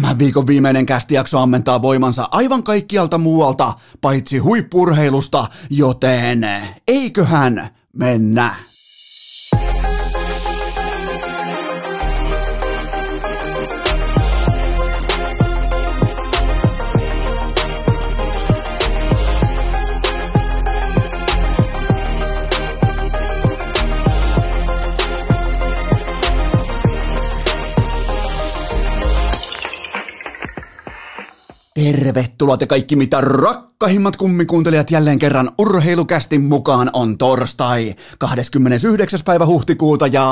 Tämän viikon viimeinen kästijakso ammentaa voimansa aivan kaikkialta muualta, paitsi huippurheilusta, joten eiköhän mennä. Tervetuloa te kaikki mitä rakkahimmat kummikuuntelijat jälleen kerran urheilukästin mukaan on torstai 29. päivä huhtikuuta ja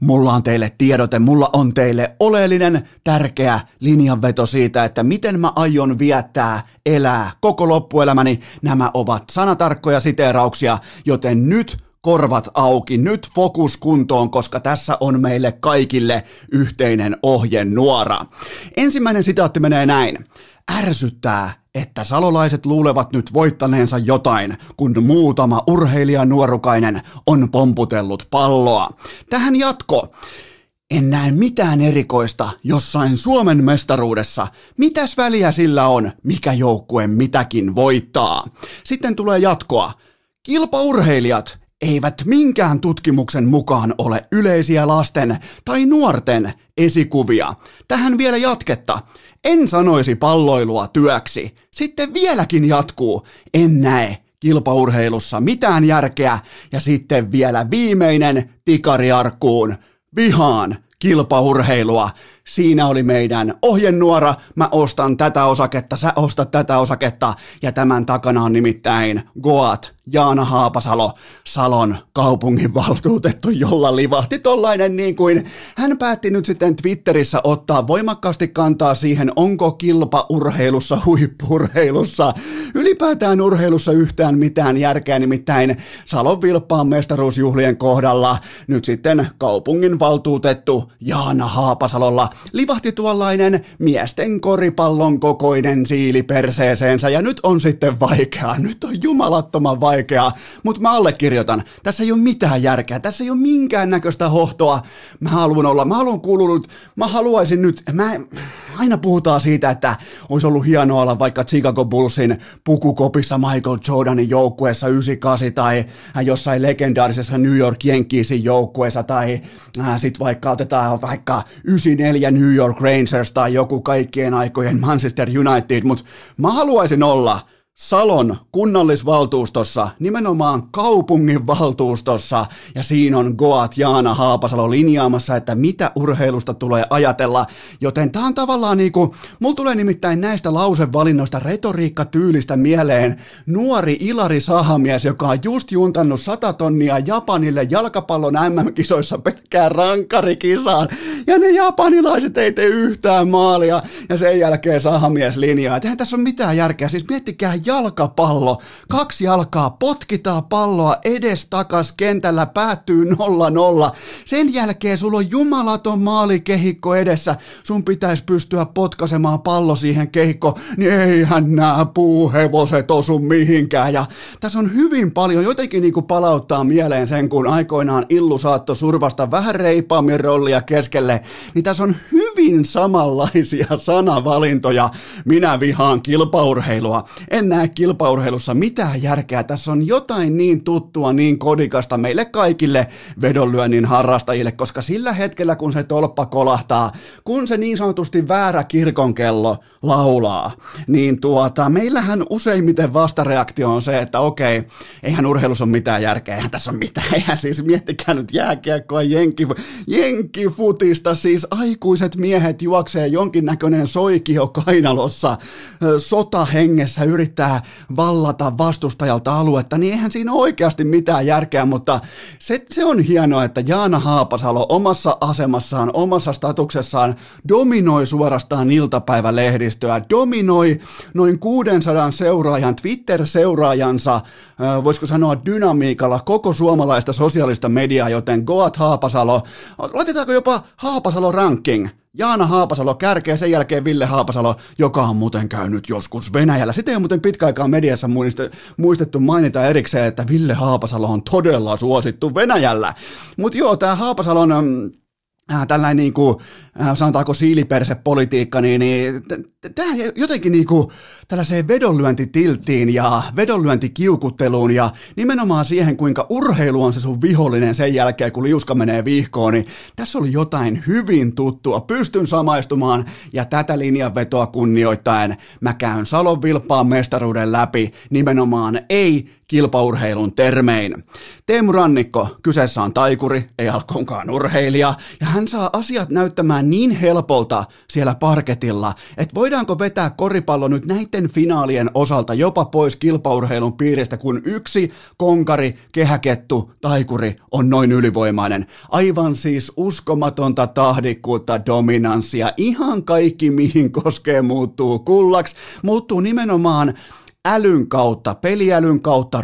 mulla on teille tiedote, mulla on teille oleellinen tärkeä linjanveto siitä, että miten mä aion viettää, elää koko loppuelämäni. Nämä ovat sanatarkkoja siteerauksia, joten nyt korvat auki, nyt fokus kuntoon, koska tässä on meille kaikille yhteinen ohjenuora. Ensimmäinen sitaatti menee näin. Ärsyttää, että salolaiset luulevat nyt voittaneensa jotain, kun muutama urheilija nuorukainen on pomputellut palloa. Tähän jatko. En näe mitään erikoista jossain Suomen mestaruudessa. Mitäs väliä sillä on, mikä joukkue mitäkin voittaa? Sitten tulee jatkoa. Kilpaurheilijat eivät minkään tutkimuksen mukaan ole yleisiä lasten tai nuorten esikuvia. Tähän vielä jatketta. En sanoisi palloilua työksi. Sitten vieläkin jatkuu. En näe kilpaurheilussa mitään järkeä. Ja sitten vielä viimeinen tikariarkkuun. Vihaan kilpaurheilua. Siinä oli meidän ohjenuora. Mä ostan tätä osaketta, sä ostat tätä osaketta. Ja tämän takana on nimittäin Goat, Jaana Haapasalo, Salon kaupungin valtuutettu, jolla livahti tollainen niin kuin, hän päätti nyt sitten Twitterissä ottaa voimakkaasti kantaa siihen, onko kilpaurheilussa, huippurheilussa, ylipäätään urheilussa yhtään mitään järkeä, nimittäin Salon vilppaan mestaruusjuhlien kohdalla nyt sitten kaupungin valtuutettu Jaana Haapasalolla livahti tuollainen miesten koripallon kokoinen siili perseeseensä ja nyt on sitten vaikeaa, nyt on jumalattoman vaikeaa, mutta mä allekirjoitan, tässä ei ole mitään järkeä, tässä ei ole minkään näköistä hohtoa, mä haluan olla, mä haluan kuulunut, mä haluaisin nyt, mä, aina puhutaan siitä, että olisi ollut hienoa olla vaikka Chicago Bullsin pukukopissa Michael Jordanin joukkueessa 98 tai jossain legendaarisessa New York Yankeesin joukkueessa tai äh, sitten vaikka otetaan vaikka 94 New York Rangers tai joku kaikkien aikojen Manchester United, mutta mä haluaisin olla Salon kunnallisvaltuustossa, nimenomaan kaupungin valtuustossa, ja siinä on Goat Jaana Haapasalo linjaamassa, että mitä urheilusta tulee ajatella, joten tämä on tavallaan niinku, mulla tulee nimittäin näistä lausevalinnoista retoriikka tyylistä mieleen. Nuori Ilari Sahamies, joka on just juntannut 100 tonnia Japanille jalkapallon MM-kisoissa pelkkään rankarikisaan, ja ne japanilaiset ei tee yhtään maalia, ja sen jälkeen Sahamies linjaa, että eihän tässä ole mitään järkeä, siis miettikää jalkapallo. Kaksi jalkaa potkitaan palloa edes takas kentällä, päättyy 0-0. Sen jälkeen sulla on jumalaton maalikehikko edessä. Sun pitäisi pystyä potkasemaan pallo siihen kehikko, niin eihän nämä puuhevoset osu mihinkään. Ja tässä on hyvin paljon, jotenkin niinku palauttaa mieleen sen, kun aikoinaan Illu saatto survasta vähän reipaammin rollia keskelle, niin tässä on hyvin samanlaisia sanavalintoja. Minä vihaan kilpaurheilua. En näe kilpaurheilussa mitään järkeä. Tässä on jotain niin tuttua, niin kodikasta meille kaikille vedonlyönnin harrastajille, koska sillä hetkellä, kun se tolppa kolahtaa, kun se niin sanotusti väärä kirkonkello laulaa, niin tuota, meillähän useimmiten vastareaktio on se, että okei, eihän urheilussa ole mitään järkeä, eihän tässä ole mitään, eihän siis miettikää nyt jääkiekkoa, jenki, jenkifutista, siis aikuiset miehet juoksee jonkinnäköinen soikio kainalossa, sota hengessä yrittää yrittää vallata vastustajalta aluetta, niin eihän siinä oikeasti mitään järkeä, mutta se, se on hienoa, että Jaana Haapasalo omassa asemassaan, omassa statuksessaan dominoi suorastaan iltapäivälehdistöä, dominoi noin 600 seuraajan, Twitter-seuraajansa, voisiko sanoa dynamiikalla koko suomalaista sosiaalista mediaa, joten Goat Haapasalo, laitetaanko jopa Haapasalo ranking, Jaana Haapasalo kärkeä, sen jälkeen Ville Haapasalo, joka on muuten käynyt joskus Venäjällä. Sitä ei ole muuten pitkä aikaa mediassa muistettu mainita erikseen, että Ville Haapasalo on todella suosittu Venäjällä. Mutta joo, tämä Haapasalon äh, tällainen niin kuin, äh, sanotaanko siilipersepolitiikka, niin, niin tämä jotenkin niin kuin, tällaiseen vedonlyöntitilttiin ja vedonlyöntikiukutteluun ja nimenomaan siihen, kuinka urheilu on se sun vihollinen sen jälkeen, kun liuska menee vihkoon, niin tässä oli jotain hyvin tuttua. Pystyn samaistumaan ja tätä linjanvetoa kunnioittaen mä käyn Salon vilppaan mestaruuden läpi nimenomaan ei kilpaurheilun termein. Teemu Rannikko, kyseessä on taikuri, ei alkoonkaan urheilija, ja hän saa asiat näyttämään niin helpolta siellä parketilla, että voidaanko vetää koripallo nyt näiden finaalien osalta jopa pois kilpaurheilun piiristä, kun yksi konkari, kehäkettu, taikuri on noin ylivoimainen. Aivan siis uskomatonta tahdikkuutta, dominanssia, ihan kaikki mihin koskee muuttuu kullaksi, muuttuu nimenomaan älyn kautta, peliälyn kautta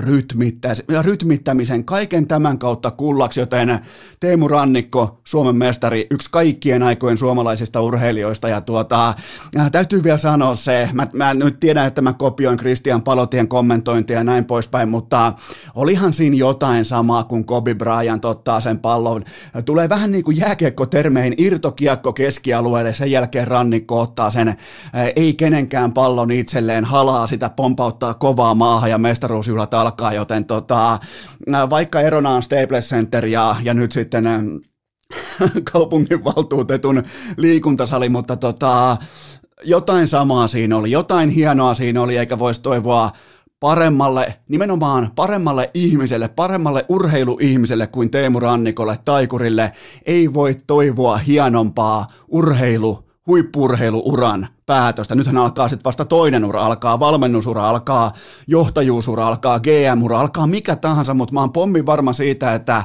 rytmittämisen, kaiken tämän kautta kullaksi, joten Teemu Rannikko, Suomen mestari, yksi kaikkien aikojen suomalaisista urheilijoista, ja tuota, äh, täytyy vielä sanoa se, mä, mä nyt tiedän, että mä kopioin Christian Palotien kommentointia ja näin poispäin, mutta olihan siinä jotain samaa, kun Kobe Bryant ottaa sen pallon, tulee vähän niin kuin jääkiekko-termein irtokiekko keskialueelle, sen jälkeen Rannikko ottaa sen, äh, ei kenenkään pallon itselleen, halaa sitä pompaa ottaa kovaa maahan ja mestaruusjuhlat alkaa, joten tota, vaikka erona on Staples Center ja, ja nyt sitten kaupunginvaltuutetun liikuntasali, mutta tota, jotain samaa siinä oli, jotain hienoa siinä oli, eikä voisi toivoa paremmalle, nimenomaan paremmalle ihmiselle, paremmalle urheiluihmiselle kuin Teemu Rannikolle, taikurille, ei voi toivoa hienompaa urheilu huippurheiluuran päätöstä. Nythän alkaa sitten vasta toinen ura, alkaa valmennusura, alkaa johtajuusura, alkaa GM-ura, alkaa mikä tahansa, mutta mä oon pommin varma siitä, että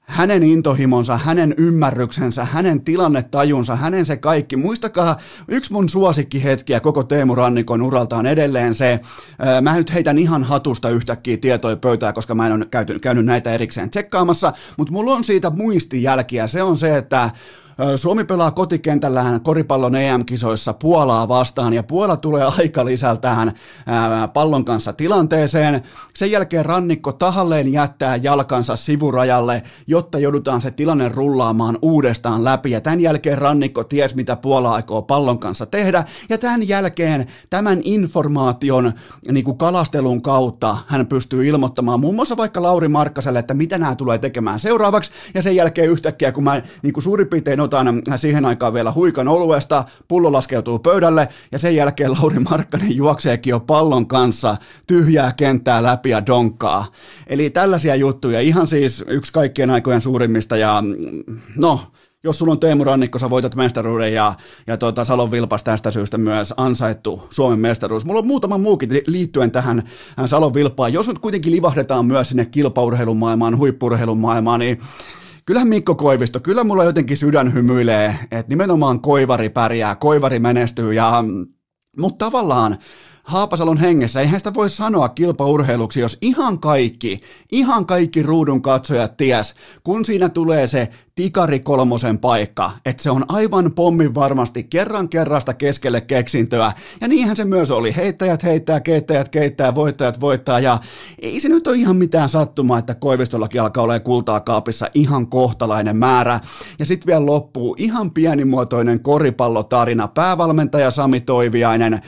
hänen intohimonsa, hänen ymmärryksensä, hänen tilannetajunsa, hänen se kaikki. Muistakaa, yksi mun suosikkihetkiä koko Teemu Rannikon uralta on edelleen se, mä nyt heitän ihan hatusta yhtäkkiä tietoja pöytää, koska mä en ole käynyt, näitä erikseen tsekkaamassa, mutta mulla on siitä muistijälkiä. Se on se, että Suomi pelaa kotikentällään koripallon EM-kisoissa Puolaa vastaan ja Puola tulee aika lisältään pallon kanssa tilanteeseen. Sen jälkeen rannikko tahalleen jättää jalkansa sivurajalle, jotta joudutaan se tilanne rullaamaan uudestaan läpi. Ja tämän jälkeen rannikko ties mitä Puola aikoo pallon kanssa tehdä. Ja tämän jälkeen tämän informaation niin kuin kalastelun kautta hän pystyy ilmoittamaan muun muassa vaikka Lauri Markkaselle, että mitä nämä tulee tekemään seuraavaksi. Ja sen jälkeen yhtäkkiä kun mä niin kuin suurin piirtein otan siihen aikaan vielä huikan oluesta, pullo laskeutuu pöydälle ja sen jälkeen Lauri Markkanen juokseekin jo pallon kanssa tyhjää kenttää läpi ja donkkaa. Eli tällaisia juttuja, ihan siis yksi kaikkien aikojen suurimmista ja no, jos sulla on Teemu Rannikko, sä voitat mestaruuden ja, ja tuota, Salon Vilpas tästä syystä myös ansaittu Suomen mestaruus. Mulla on muutama muukin liittyen tähän Salon Vilpaan. Jos nyt kuitenkin livahdetaan myös sinne kilpaurheilun maailmaan, huippurheilun maailmaan, niin kyllähän Mikko Koivisto, kyllä mulla jotenkin sydän hymyilee, että nimenomaan Koivari pärjää, Koivari menestyy ja mutta tavallaan Haapasalon hengessä, eihän sitä voi sanoa kilpaurheiluksi, jos ihan kaikki, ihan kaikki ruudun katsojat ties, kun siinä tulee se tikari kolmosen paikka, että se on aivan pommin varmasti kerran kerrasta keskelle keksintöä, ja niinhän se myös oli, heittäjät heittää, keittäjät keittää, voittajat voittaa, ja ei se nyt ole ihan mitään sattumaa, että Koivistollakin alkaa olla kultaa kaapissa ihan kohtalainen määrä, ja sitten vielä loppuu ihan pienimuotoinen koripallotarina, päävalmentaja Sami Toiviainen,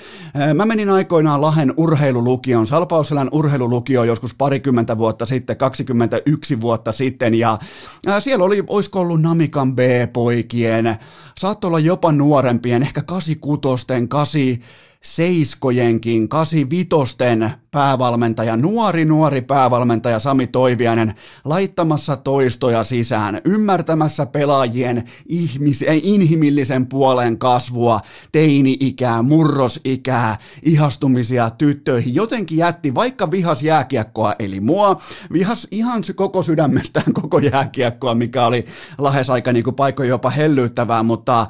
mä menin aikoinaan Lahen urheilulukion, Salpausselän urheilulukio joskus parikymmentä vuotta sitten, 21 vuotta sitten, ja siellä oli, olisiko ollut Namikan B-poikien, saattoi olla jopa nuorempien, ehkä 86, 8 seiskojenkin, 85 päävalmentaja, nuori nuori päävalmentaja Sami Toiviainen laittamassa toistoja sisään, ymmärtämässä pelaajien ihmis, inhimillisen puolen kasvua, teini-ikää, murrosikää, ihastumisia tyttöihin. Jotenkin jätti, vaikka vihas jääkiekkoa, eli mua, vihas ihan koko sydämestään koko jääkiekkoa, mikä oli lähes aika niin kuin paikkoja jopa hellyyttävää, mutta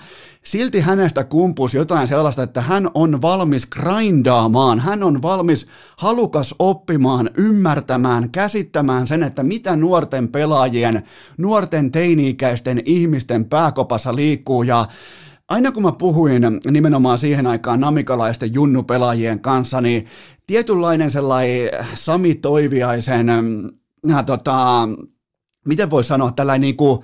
silti hänestä kumpusi jotain sellaista, että hän on valmis grindaamaan, hän on valmis halukas oppimaan, ymmärtämään, käsittämään sen, että mitä nuorten pelaajien, nuorten teini-ikäisten ihmisten pääkopassa liikkuu. Ja Aina kun mä puhuin nimenomaan siihen aikaan namikalaisten junnupelaajien kanssa, niin tietynlainen sellainen Sami Toiviaisen, äh, tota, miten voi sanoa, tällainen niin kuin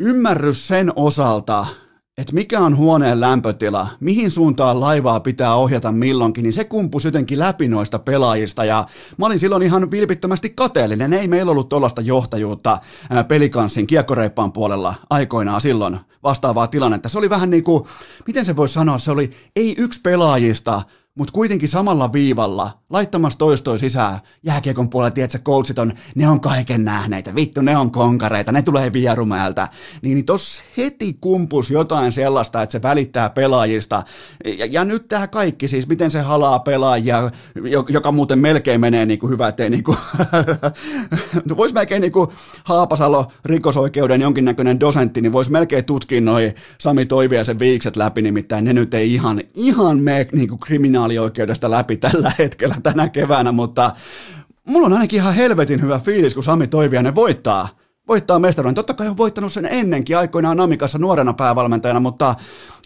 ymmärrys sen osalta, että mikä on huoneen lämpötila, mihin suuntaan laivaa pitää ohjata milloinkin, niin se kumpus jotenkin läpi noista pelaajista ja mä olin silloin ihan vilpittömästi kateellinen. Ei meillä ollut tuollaista johtajuutta pelikanssin kiekkoreippaan puolella aikoinaan silloin vastaavaa tilannetta. Se oli vähän niin kuin, miten se voisi sanoa, se oli ei yksi pelaajista, mutta kuitenkin samalla viivalla, laittamassa toistoi sisään, jääkiekon puolella, tiedätkö, coachit on, ne on kaiken nähneitä, vittu, ne on konkareita, ne tulee vierumäeltä, niin, niin tossa heti kumpus jotain sellaista, että se välittää pelaajista, ja, ja nyt tämä kaikki, siis miten se halaa pelaajia, joka muuten melkein menee niin kuin hyvä, ettei niin kuin, no vois melkein niin kuin Haapasalo rikosoikeuden jonkinnäköinen dosentti, niin voisi melkein tutkia noi Sami Toiviaisen viikset läpi, nimittäin ne nyt ei ihan, ihan mene niin kuin kriminaalioikeudesta läpi tällä hetkellä tänä keväänä, mutta mulla on ainakin ihan helvetin hyvä fiilis, kun Sami Toiviainen voittaa voittaa mestaruuden. Totta kai on voittanut sen ennenkin aikoinaan Namikassa nuorena päävalmentajana, mutta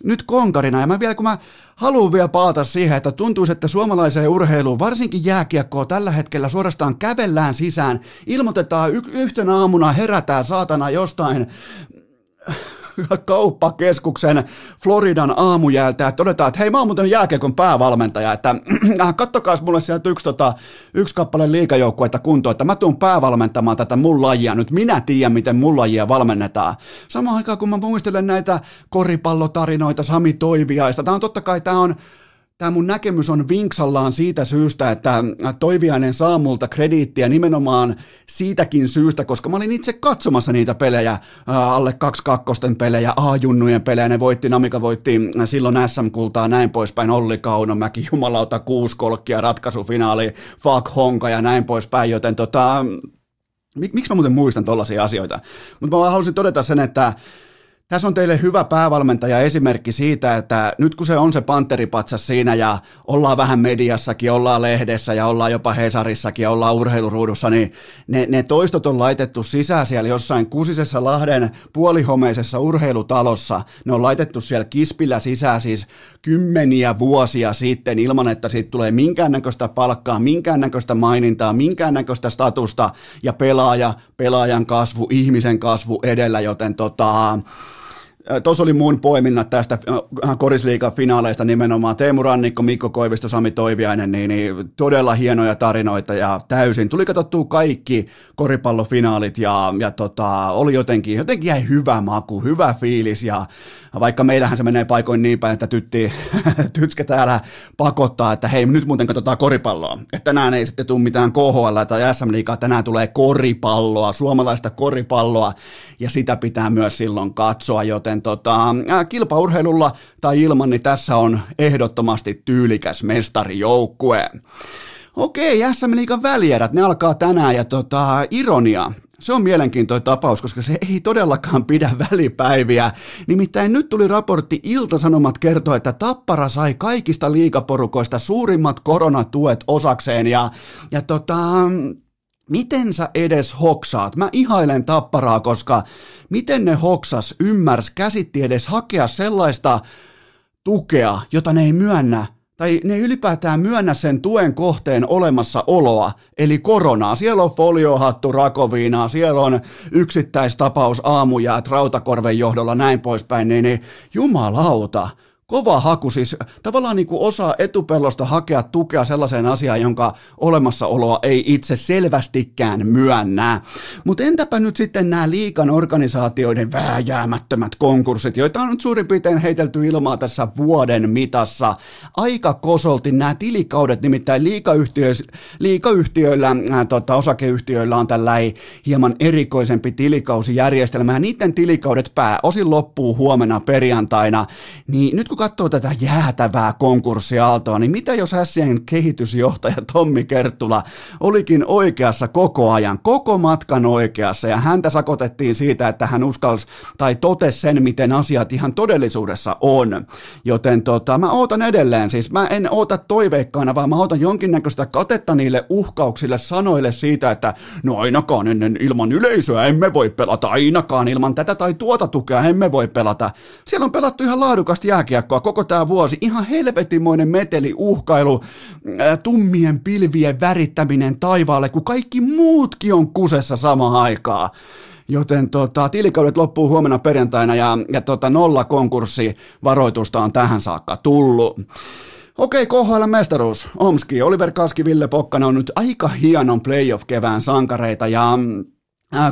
nyt konkarina. Ja mä vielä, kun mä haluan vielä paata siihen, että tuntuu, että suomalaiseen urheiluun, varsinkin jääkiekkoa tällä hetkellä suorastaan kävellään sisään, ilmoitetaan y- yhtenä aamuna, herätään saatana jostain kauppakeskuksen Floridan aamujältä, että todetaan, että hei mä oon muuten jääkiekon päävalmentaja, että äh, kattokaas mulle sieltä yksi, tota, yksi kappale liikajoukkuetta kuntoon, että mä tuun päävalmentamaan tätä mun lajia, nyt minä tiedän, miten mun lajia valmennetaan. Samaan aikaan, kun mä muistelen näitä koripallotarinoita Sami Toiviaista, tämä on totta kai, tämä on Tämä mun näkemys on vinksallaan siitä syystä, että Toiviainen saa multa krediittiä nimenomaan siitäkin syystä, koska mä olin itse katsomassa niitä pelejä, alle kaksi kakkosten pelejä, A-junnujen pelejä, ne voitti, Namika voitti silloin SM-kultaa näin poispäin, Olli Kaunomäki, jumalauta, kuusi kolkkia, ratkaisufinaali, fuck honka ja näin poispäin, joten tota, mik, miksi mä muuten muistan tollaisia asioita? Mutta mä halusin todeta sen, että tässä on teille hyvä päävalmentaja esimerkki siitä, että nyt kun se on se panteripatsas siinä ja ollaan vähän mediassakin, ollaan lehdessä ja ollaan jopa Hesarissakin ja ollaan urheiluruudussa, niin ne, ne toistot on laitettu sisään siellä jossain Kusisessa Lahden puolihomeisessa urheilutalossa. Ne on laitettu siellä kispillä sisään siis kymmeniä vuosia sitten ilman, että siitä tulee minkäännäköistä palkkaa, minkäännäköistä mainintaa, minkäännäköistä statusta ja pelaaja, pelaajan kasvu, ihmisen kasvu edellä, joten tota, Tuossa oli mun poiminnat tästä korisliikan finaaleista nimenomaan. Teemu Rannikko, Mikko Koivisto, Sami Toiviainen, niin, niin todella hienoja tarinoita ja täysin. Tuli katsottua kaikki koripallofinaalit ja, ja tota, oli jotenkin, jotenkin jäi hyvä maku, hyvä fiilis ja vaikka meillähän se menee paikoin niin päin, että tytti, tytskä täällä pakottaa, että hei nyt muuten katsotaan koripalloa. Että tänään ei sitten tule mitään KHL tai SM Liigaa, tänään tulee koripalloa, suomalaista koripalloa ja sitä pitää myös silloin katsoa, joten tota, kilpaurheilulla tai ilman, niin tässä on ehdottomasti tyylikäs mestarijoukkue. Okei, SM Liigan välierät, ne alkaa tänään ja tota, ironia, se on mielenkiintoinen tapaus, koska se ei todellakaan pidä välipäiviä. Nimittäin nyt tuli raportti, Iltasanomat kertoo, että Tappara sai kaikista liikaporukoista suurimmat koronatuet osakseen ja, ja tota, miten sä edes hoksaat? Mä ihailen Tapparaa, koska miten ne hoksas, ymmärs, käsitti edes hakea sellaista tukea, jota ne ei myönnä tai ne ylipäätään myönnä sen tuen kohteen olemassaoloa, eli koronaa. Siellä on foliohattu rakoviinaa, siellä on yksittäistapaus aamujäät Rautakorven johdolla, näin poispäin, niin, niin jumalauta, kova haku, siis tavallaan niin kuin osaa etupellosta hakea tukea sellaiseen asiaan, jonka olemassaoloa ei itse selvästikään myönnä. Mutta entäpä nyt sitten nämä liikan organisaatioiden vääjäämättömät konkurssit, joita on nyt suurin piirtein heitelty ilmaa tässä vuoden mitassa. Aika kosolti nämä tilikaudet, nimittäin liikayhtiö, liikayhtiöillä, äh, tota, osakeyhtiöillä on tällä hieman erikoisempi tilikausijärjestelmä, ja niiden tilikaudet pääosin loppuu huomenna perjantaina, niin nyt kun katsoo tätä jäätävää konkurssiaaltoa, niin mitä jos Hässien kehitysjohtaja Tommi Kerttula olikin oikeassa koko ajan, koko matkan oikeassa, ja häntä sakotettiin siitä, että hän uskalsi tai totesi sen, miten asiat ihan todellisuudessa on. Joten tota, mä ootan edelleen, siis mä en oota toiveikkaana, vaan mä ootan jonkinnäköistä katetta niille uhkauksille, sanoille siitä, että no ainakaan ennen ilman yleisöä emme voi pelata, ainakaan ilman tätä tai tuota tukea emme voi pelata. Siellä on pelattu ihan laadukasti jääkiekkoa jääkiekkoa koko tämä vuosi. Ihan helvetimoinen meteli, uhkailu, tummien pilvien värittäminen taivaalle, kun kaikki muutkin on kusessa samaan aikaan. Joten tota, tilikaudet loppuu huomenna perjantaina ja, ja tota, nolla konkurssi varoitusta on tähän saakka tullut. Okei, KHL mestaruus. Omski, Oliver Kaski, Ville Pokkana on nyt aika hienon playoff-kevään sankareita ja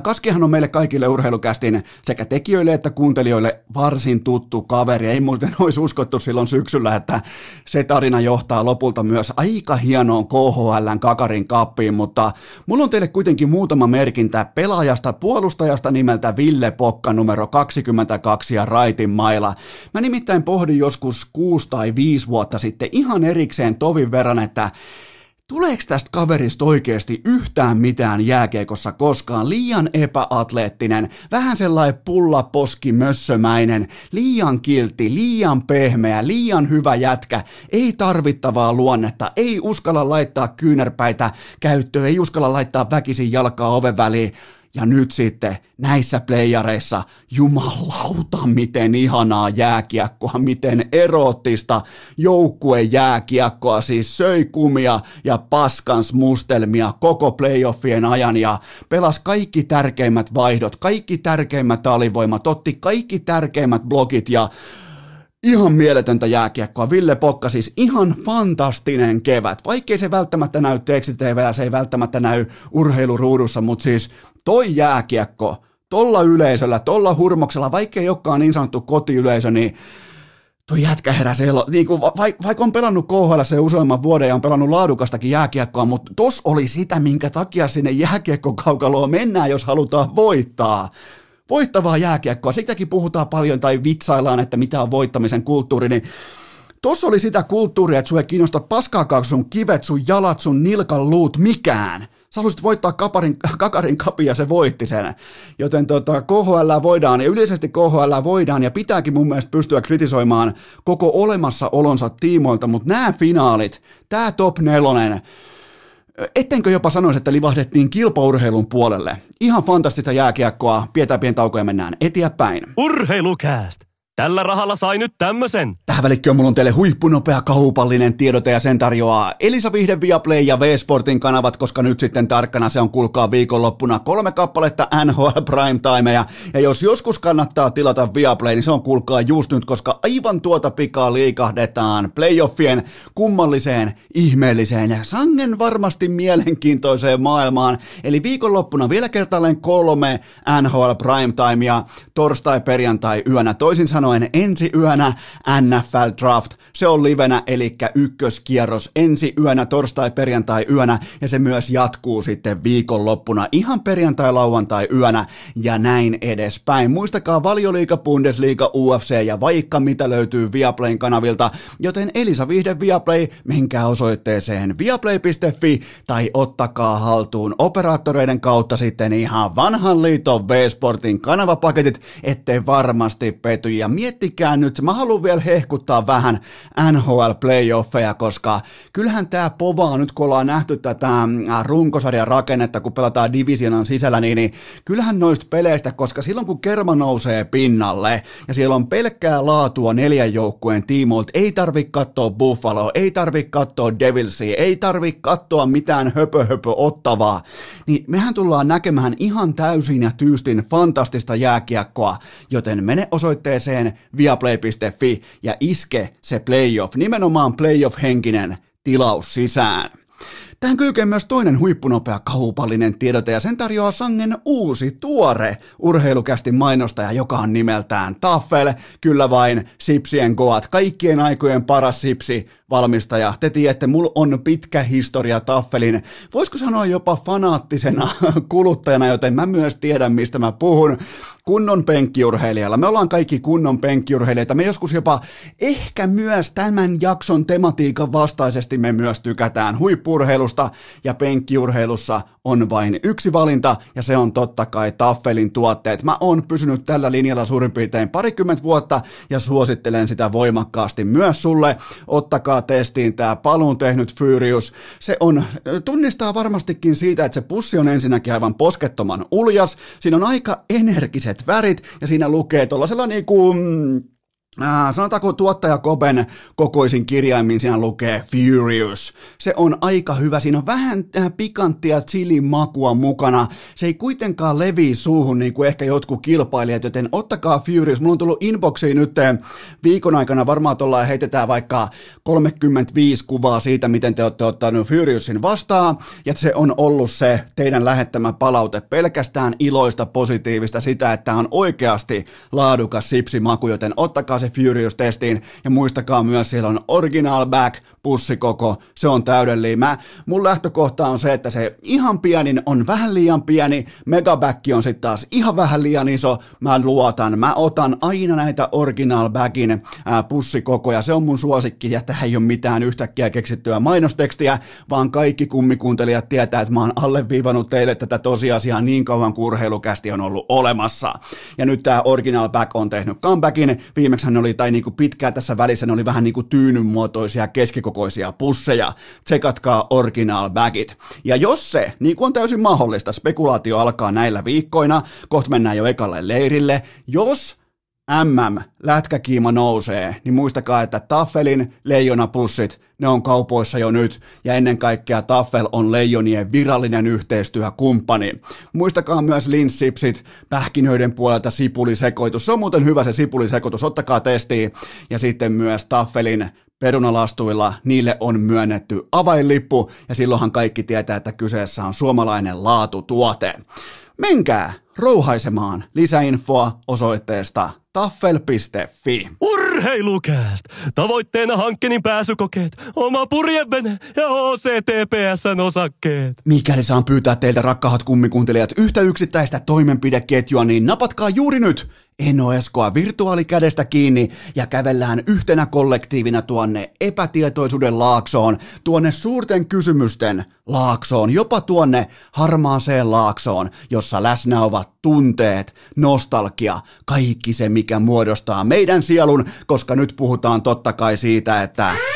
Kaskihan on meille kaikille urheilukästin sekä tekijöille että kuuntelijoille varsin tuttu kaveri. Ei muuten olisi uskottu silloin syksyllä, että se tarina johtaa lopulta myös aika hienoon KHLn Kakarin kappiin, mutta mulla on teille kuitenkin muutama merkintä pelaajasta, puolustajasta nimeltä Ville Pokka numero 22 ja Raitin mailla. Mä nimittäin pohdin joskus kuusi tai viisi vuotta sitten ihan erikseen tovin verran, että Tuleeko tästä kaverista oikeasti yhtään mitään jääkiekossa koskaan? Liian epäatleettinen, vähän sellainen pullaposki mössömäinen, liian kiltti, liian pehmeä, liian hyvä jätkä, ei tarvittavaa luonnetta, ei uskalla laittaa kyynärpäitä käyttöön, ei uskalla laittaa väkisin jalkaa oven väliin. Ja nyt sitten näissä playareissa, jumalauta, miten ihanaa jääkiekkoa, miten eroottista joukkuejääkiekkoa, siis söi kumia ja paskans mustelmia koko playoffien ajan ja pelas kaikki tärkeimmät vaihdot, kaikki tärkeimmät alivoimat, otti kaikki tärkeimmät blogit ja Ihan mieletöntä jääkiekkoa. Ville Pokka siis ihan fantastinen kevät. Vaikkei se välttämättä näy tekstiteivellä, se ei välttämättä näy urheiluruudussa, mutta siis toi jääkiekko, tolla yleisöllä, tolla hurmoksella, vaikkei olekaan niin sanottu kotiyleisö, niin toi jätkä heräsi elo. Niin kuin, vaikka, vaikka on pelannut KHL se useamman vuoden ja on pelannut laadukastakin jääkiekkoa, mutta tos oli sitä, minkä takia sinne jääkiekkokaukaloon mennään, jos halutaan voittaa voittavaa jääkiekkoa. Sitäkin puhutaan paljon tai vitsaillaan, että mitä on voittamisen kulttuuri, niin Tuossa oli sitä kulttuuria, että sua ei kiinnosta paskaakaan sun kivet, sun jalat, sun nilkan luut, mikään. Sä haluaisit voittaa kaparin, kakarin kapi ja se voitti sen. Joten tota, KHL voidaan ja yleisesti KHL voidaan ja pitääkin mun mielestä pystyä kritisoimaan koko olemassaolonsa tiimoilta, mutta nämä finaalit, tämä top nelonen, Ettenkö jopa sanoisi, että livahdettiin kilpaurheilun puolelle. Ihan fantastista jääkiekkoa, pidetään pieni tauko ja mennään eteenpäin. Urheilukääst! Tällä rahalla sai nyt tämmösen. Tähän välikköön mulla on teille huippunopea kaupallinen tiedote ja sen tarjoaa Elisa Vihde Viaplay ja V-Sportin kanavat, koska nyt sitten tarkkana se on kulkaa viikonloppuna kolme kappaletta NHL Prime Timeja. Ja jos joskus kannattaa tilata Viaplay, niin se on kulkaa just nyt, koska aivan tuota pikaa liikahdetaan playoffien kummalliseen, ihmeelliseen ja sangen varmasti mielenkiintoiseen maailmaan. Eli viikonloppuna vielä kertaalleen kolme NHL Prime Timea torstai, perjantai, yönä. Toisin sanoen sanoen ensi yönä NFL Draft. Se on livenä, eli ykköskierros ensi yönä, torstai, perjantai yönä, ja se myös jatkuu sitten viikonloppuna ihan perjantai, lauantai yönä, ja näin edespäin. Muistakaa valioliiga, Bundesliga, UFC ja vaikka mitä löytyy Viaplayn kanavilta, joten Elisa Vihde Viaplay, menkää osoitteeseen viaplay.fi tai ottakaa haltuun operaattoreiden kautta sitten ihan vanhan liiton V-Sportin kanavapaketit, ettei varmasti pety. Ja miettikää nyt, mä haluan vielä hehkuttaa vähän NHL-playoffeja, koska kyllähän tämä povaa nyt, kun ollaan nähty tätä runkosarjan rakennetta, kun pelataan divisionan sisällä, niin, niin kyllähän noista peleistä, koska silloin kun kerma nousee pinnalle ja siellä on pelkkää laatua neljän joukkueen tiimoilta, ei tarvi katsoa Buffalo, ei tarvi katsoa Devilsia, ei tarvi katsoa mitään höpö, höpö ottavaa, niin mehän tullaan näkemään ihan täysin ja tyystin fantastista jääkiekkoa, joten mene osoitteeseen edelleen viaplay.fi ja iske se playoff, nimenomaan playoff-henkinen tilaus sisään. Tähän kylkee myös toinen huippunopea kaupallinen tiedote ja sen tarjoaa sangen uusi, tuore urheilukästi mainostaja, joka on nimeltään Taffel, kyllä vain Sipsien Goat, kaikkien aikojen paras sipsi, valmistaja. Te tiedätte, mulla on pitkä historia Taffelin, voisiko sanoa jopa fanaattisena kuluttajana, joten mä myös tiedän, mistä mä puhun. Kunnon penkkiurheilijalla. Me ollaan kaikki kunnon penkkiurheilijoita. Me joskus jopa ehkä myös tämän jakson tematiikan vastaisesti me myös tykätään huippurheilusta ja penkkiurheilussa on vain yksi valinta ja se on totta kai Taffelin tuotteet. Mä oon pysynyt tällä linjalla suurin piirtein parikymmentä vuotta ja suosittelen sitä voimakkaasti myös sulle. Ottakaa testiin tämä paluun tehnyt Fyrius. Se on, tunnistaa varmastikin siitä, että se pussi on ensinnäkin aivan poskettoman uljas. Siinä on aika energiset värit ja siinä lukee tuollaisella niinku, mm, Äh, sanotaanko tuottaja Koben kokoisin kirjaimin siinä lukee Furious. Se on aika hyvä, siinä on vähän äh, pikanttia makua mukana. Se ei kuitenkaan levi suuhun niin kuin ehkä jotkut kilpailijat, joten ottakaa Furious. Mulla on tullut inboxiin nyt äh, viikon aikana varmaan tuolla heitetään vaikka 35 kuvaa siitä, miten te olette ottanut Furiousin vastaan, ja se on ollut se teidän lähettämä palaute pelkästään iloista, positiivista, sitä, että on oikeasti laadukas sipsimaku, joten ottakaa se Furious-testiin, ja muistakaa myös, siellä on original back, pussikoko, se on täydellinen. Mä, mun lähtökohta on se, että se ihan pienin on vähän liian pieni, megabacki on sitten taas ihan vähän liian iso, mä luotan, mä otan aina näitä original backin ää, pussikokoja, se on mun suosikki, ja tähän ei ole mitään yhtäkkiä keksittyä mainostekstiä, vaan kaikki kummikuuntelijat tietää, että mä oon alleviivannut teille tätä tosiasiaa niin kauan kuin urheilukästi on ollut olemassa. Ja nyt tämä original back on tehnyt comebackin, viimeksi hän oli, tai niinku pitkään tässä välissä ne oli vähän niinku tyynyn muotoisia keskikokoisia pusseja. Tsekatkaa original bagit. Ja jos se, niin kuin on täysin mahdollista, spekulaatio alkaa näillä viikkoina, kohta mennään jo ekalle leirille, jos MM lätkäkiima nousee, niin muistakaa, että Taffelin leijonapussit, ne on kaupoissa jo nyt, ja ennen kaikkea Taffel on leijonien virallinen yhteistyökumppani. Muistakaa myös linssipsit, pähkinöiden puolelta sipulisekoitus, se on muuten hyvä se sipulisekoitus, ottakaa testiin, ja sitten myös Taffelin perunalastuilla niille on myönnetty avainlippu, ja silloinhan kaikki tietää, että kyseessä on suomalainen laatutuote. Menkää rouhaisemaan lisäinfoa osoitteesta taffel.fi. Urheilukääst! Tavoitteena hankkenin pääsykokeet, oma purjevene ja OCTPSn osakkeet. Mikäli saan pyytää teiltä rakkahat kummikuuntelijat yhtä yksittäistä toimenpideketjua, niin napatkaa juuri nyt Eno Eskoa virtuaalikädestä kiinni ja kävellään yhtenä kollektiivina tuonne epätietoisuuden laaksoon, tuonne suurten kysymysten laaksoon, jopa tuonne harmaaseen laaksoon, jossa läsnä ovat tunteet, nostalgia, kaikki se, mikä muodostaa meidän sielun, koska nyt puhutaan totta kai siitä, että...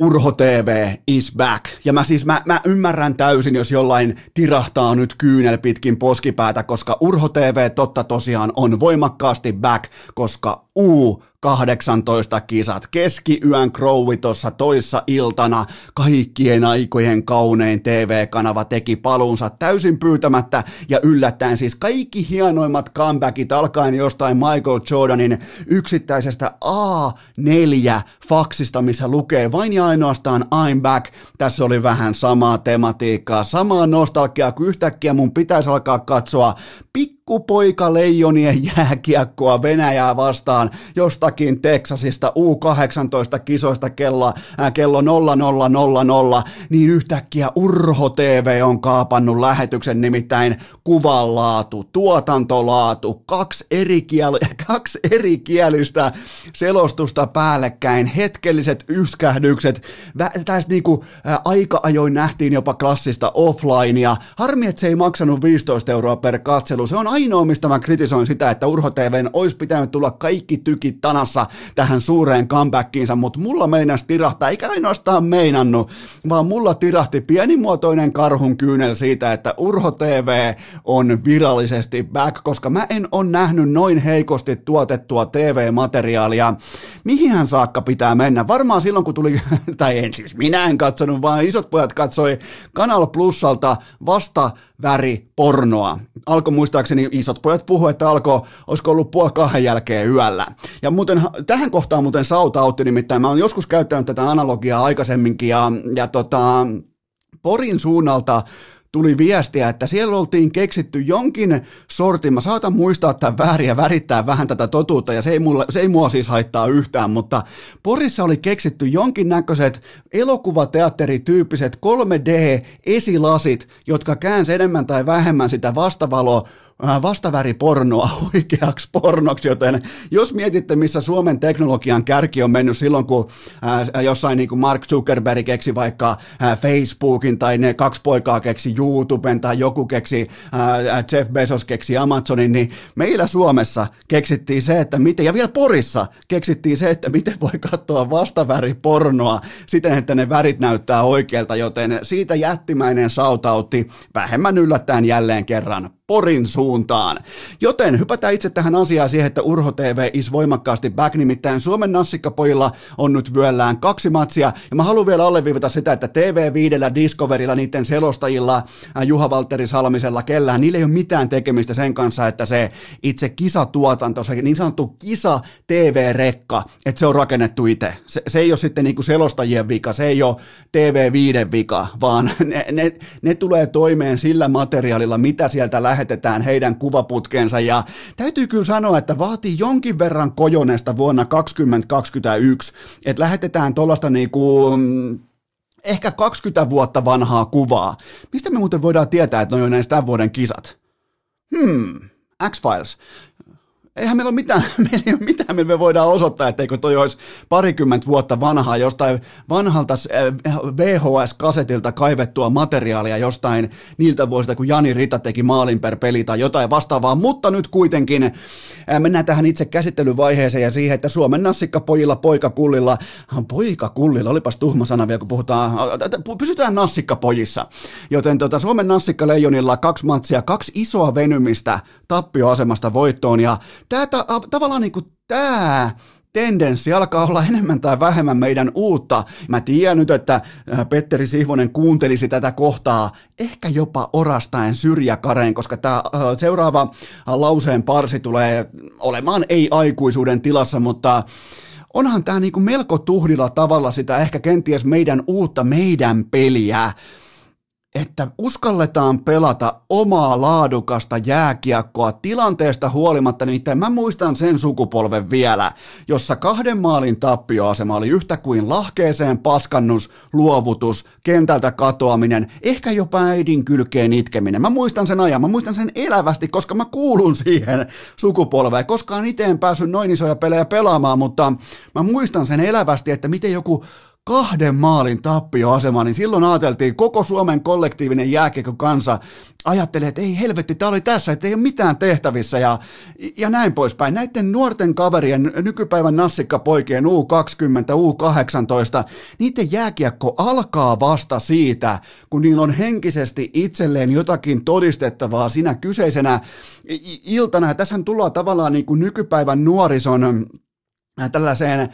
Urho TV is back. Ja mä siis, mä, mä ymmärrän täysin, jos jollain tirahtaa nyt kyynel pitkin poskipäätä, koska Urho TV totta tosiaan on voimakkaasti back, koska U 18 kisat, keskiyön Crowi tuossa toissa iltana, kaikkien aikojen kaunein TV-kanava teki paluunsa täysin pyytämättä ja yllättäen siis kaikki hienoimmat comebackit alkaen jostain Michael Jordanin yksittäisestä A4-faksista, missä lukee vain ja ainoastaan I'm back. Tässä oli vähän samaa tematiikkaa, samaa nostalgiaa, kun yhtäkkiä mun pitäisi alkaa katsoa pikkupoika leijonien jääkiekkoa Venäjää vastaan jostakin Texasista U18 kisoista kello, äh, kello 0000, niin yhtäkkiä Urho TV on kaapannut lähetyksen nimittäin kuvanlaatu, tuotantolaatu, kaksi eri, kiel- kaksi eri kielistä selostusta päällekkäin, hetkelliset yskähdykset, Vä- tässä niinku äh, aika ajoin nähtiin jopa klassista offlinea, harmi, että se ei maksanut 15 euroa per katselu, se on ainoa, mistä mä kritisoin sitä, että Urho TVn olisi pitänyt tulla kaikki tykit tanassa tähän suureen comebackiinsa, mutta mulla meinas tirahtaa, eikä ainoastaan meinannut, vaan mulla tirahti pienimuotoinen karhun kyynel siitä, että Urho TV on virallisesti back, koska mä en ole nähnyt noin heikosti tuotettua TV-materiaalia. Mihin saakka pitää mennä? Varmaan silloin, kun tuli, tai en siis minä en katsonut, vaan isot pojat katsoi Kanal Plusalta vasta väri pornoa. Alko muistaakseni isot pojat puhu, että alko, olisiko ollut puoli kahden jälkeen yöllä. Ja muuten, tähän kohtaan muuten sautautti, nimittäin mä oon joskus käyttänyt tätä analogiaa aikaisemminkin ja, ja tota, Porin suunnalta tuli viestiä, että siellä oltiin keksitty jonkin sortin, mä saatan muistaa tämän väärin ja värittää vähän tätä totuutta, ja se ei, mulle, se ei mua siis haittaa yhtään, mutta Porissa oli keksitty jonkinnäköiset elokuvateatterityyppiset 3D-esilasit, jotka käänsi enemmän tai vähemmän sitä vastavaloa vastaväripornoa oikeaksi pornoksi, joten jos mietitte, missä Suomen teknologian kärki on mennyt silloin, kun äh, jossain niin kuin Mark Zuckerberg keksi vaikka äh, Facebookin tai ne kaksi poikaa keksi YouTuben tai joku keksi, äh, Jeff Bezos keksi Amazonin, niin meillä Suomessa keksittiin se, että miten, ja vielä Porissa keksittiin se, että miten voi katsoa vastaväripornoa siten, että ne värit näyttää oikealta, joten siitä jättimäinen sautautti vähemmän yllättäen jälleen kerran Porin suuntaan. Joten hypätään itse tähän asiaan siihen, että Urho TV is voimakkaasti back, nimittäin Suomen nassikkapojilla on nyt vyöllään kaksi matsia, ja mä haluan vielä alleviivata sitä, että TV5 Discoverilla, niiden selostajilla, Juha Valtteri Salmisella, kellään, niillä ei ole mitään tekemistä sen kanssa, että se itse kisatuotanto, se niin sanottu kisa TV-rekka, että se on rakennettu itse. Se, se ei ole sitten niin kuin selostajien vika, se ei ole TV5 vika, vaan ne, ne, ne tulee toimeen sillä materiaalilla, mitä sieltä lähetetään heidän kuvaputkensa, ja täytyy kyllä sanoa, että vaatii jonkin verran kojonesta vuonna 2021, että lähetetään tuollaista niinku, mm, ehkä 20 vuotta vanhaa kuvaa. Mistä me muuten voidaan tietää, että ne on näistä tämän vuoden kisat? Hmm, X-Files eihän meillä ole mitään, meillä mitään, me voidaan osoittaa, etteikö toi olisi parikymmentä vuotta vanhaa jostain vanhalta äh, VHS-kasetilta kaivettua materiaalia jostain niiltä vuosilta, kun Jani Rita teki maalin per peli tai jotain vastaavaa, mutta nyt kuitenkin äh, mennään tähän itse käsittelyvaiheeseen ja siihen, että Suomen nassikkapojilla, poikakullilla, poikakullilla, olipas tuhma sana vielä, kun puhutaan, äh, pysytään nassikkapojissa, joten tota, Suomen nassikkaleijonilla kaksi matsia, kaksi isoa venymistä tappioasemasta voittoon ja Tämä ta- tavallaan niin kuin tämä tendenssi alkaa olla enemmän tai vähemmän meidän uutta. Mä tiedän nyt, että Petteri Sihvonen kuuntelisi tätä kohtaa ehkä jopa orastaen syrjäkareen, koska tämä seuraava lauseen parsi tulee olemaan ei-aikuisuuden tilassa, mutta onhan tämä niinku melko tuhdilla tavalla sitä ehkä kenties meidän uutta meidän peliä että uskalletaan pelata omaa laadukasta jääkiekkoa tilanteesta huolimatta, nimittäin mä muistan sen sukupolven vielä, jossa kahden maalin tappioasema oli yhtä kuin lahkeeseen paskannus, luovutus, kentältä katoaminen, ehkä jopa äidin kylkeen itkeminen. Mä muistan sen ajan, mä muistan sen elävästi, koska mä kuulun siihen sukupolveen. Koskaan itse en päässyt noin isoja pelejä pelaamaan, mutta mä muistan sen elävästi, että miten joku kahden maalin tappioasema, niin silloin ajateltiin, koko Suomen kollektiivinen jääkiekko kansa ajattelee, että ei helvetti, tämä oli tässä, että ei ole mitään tehtävissä ja, ja näin poispäin. Näiden nuorten kaverien, nykypäivän nassikkapoikien U20, U18, niiden jääkiekko alkaa vasta siitä, kun niillä on henkisesti itselleen jotakin todistettavaa siinä kyseisenä iltana. Ja tässä tullaan tavallaan niin kuin nykypäivän nuorison tällaiseen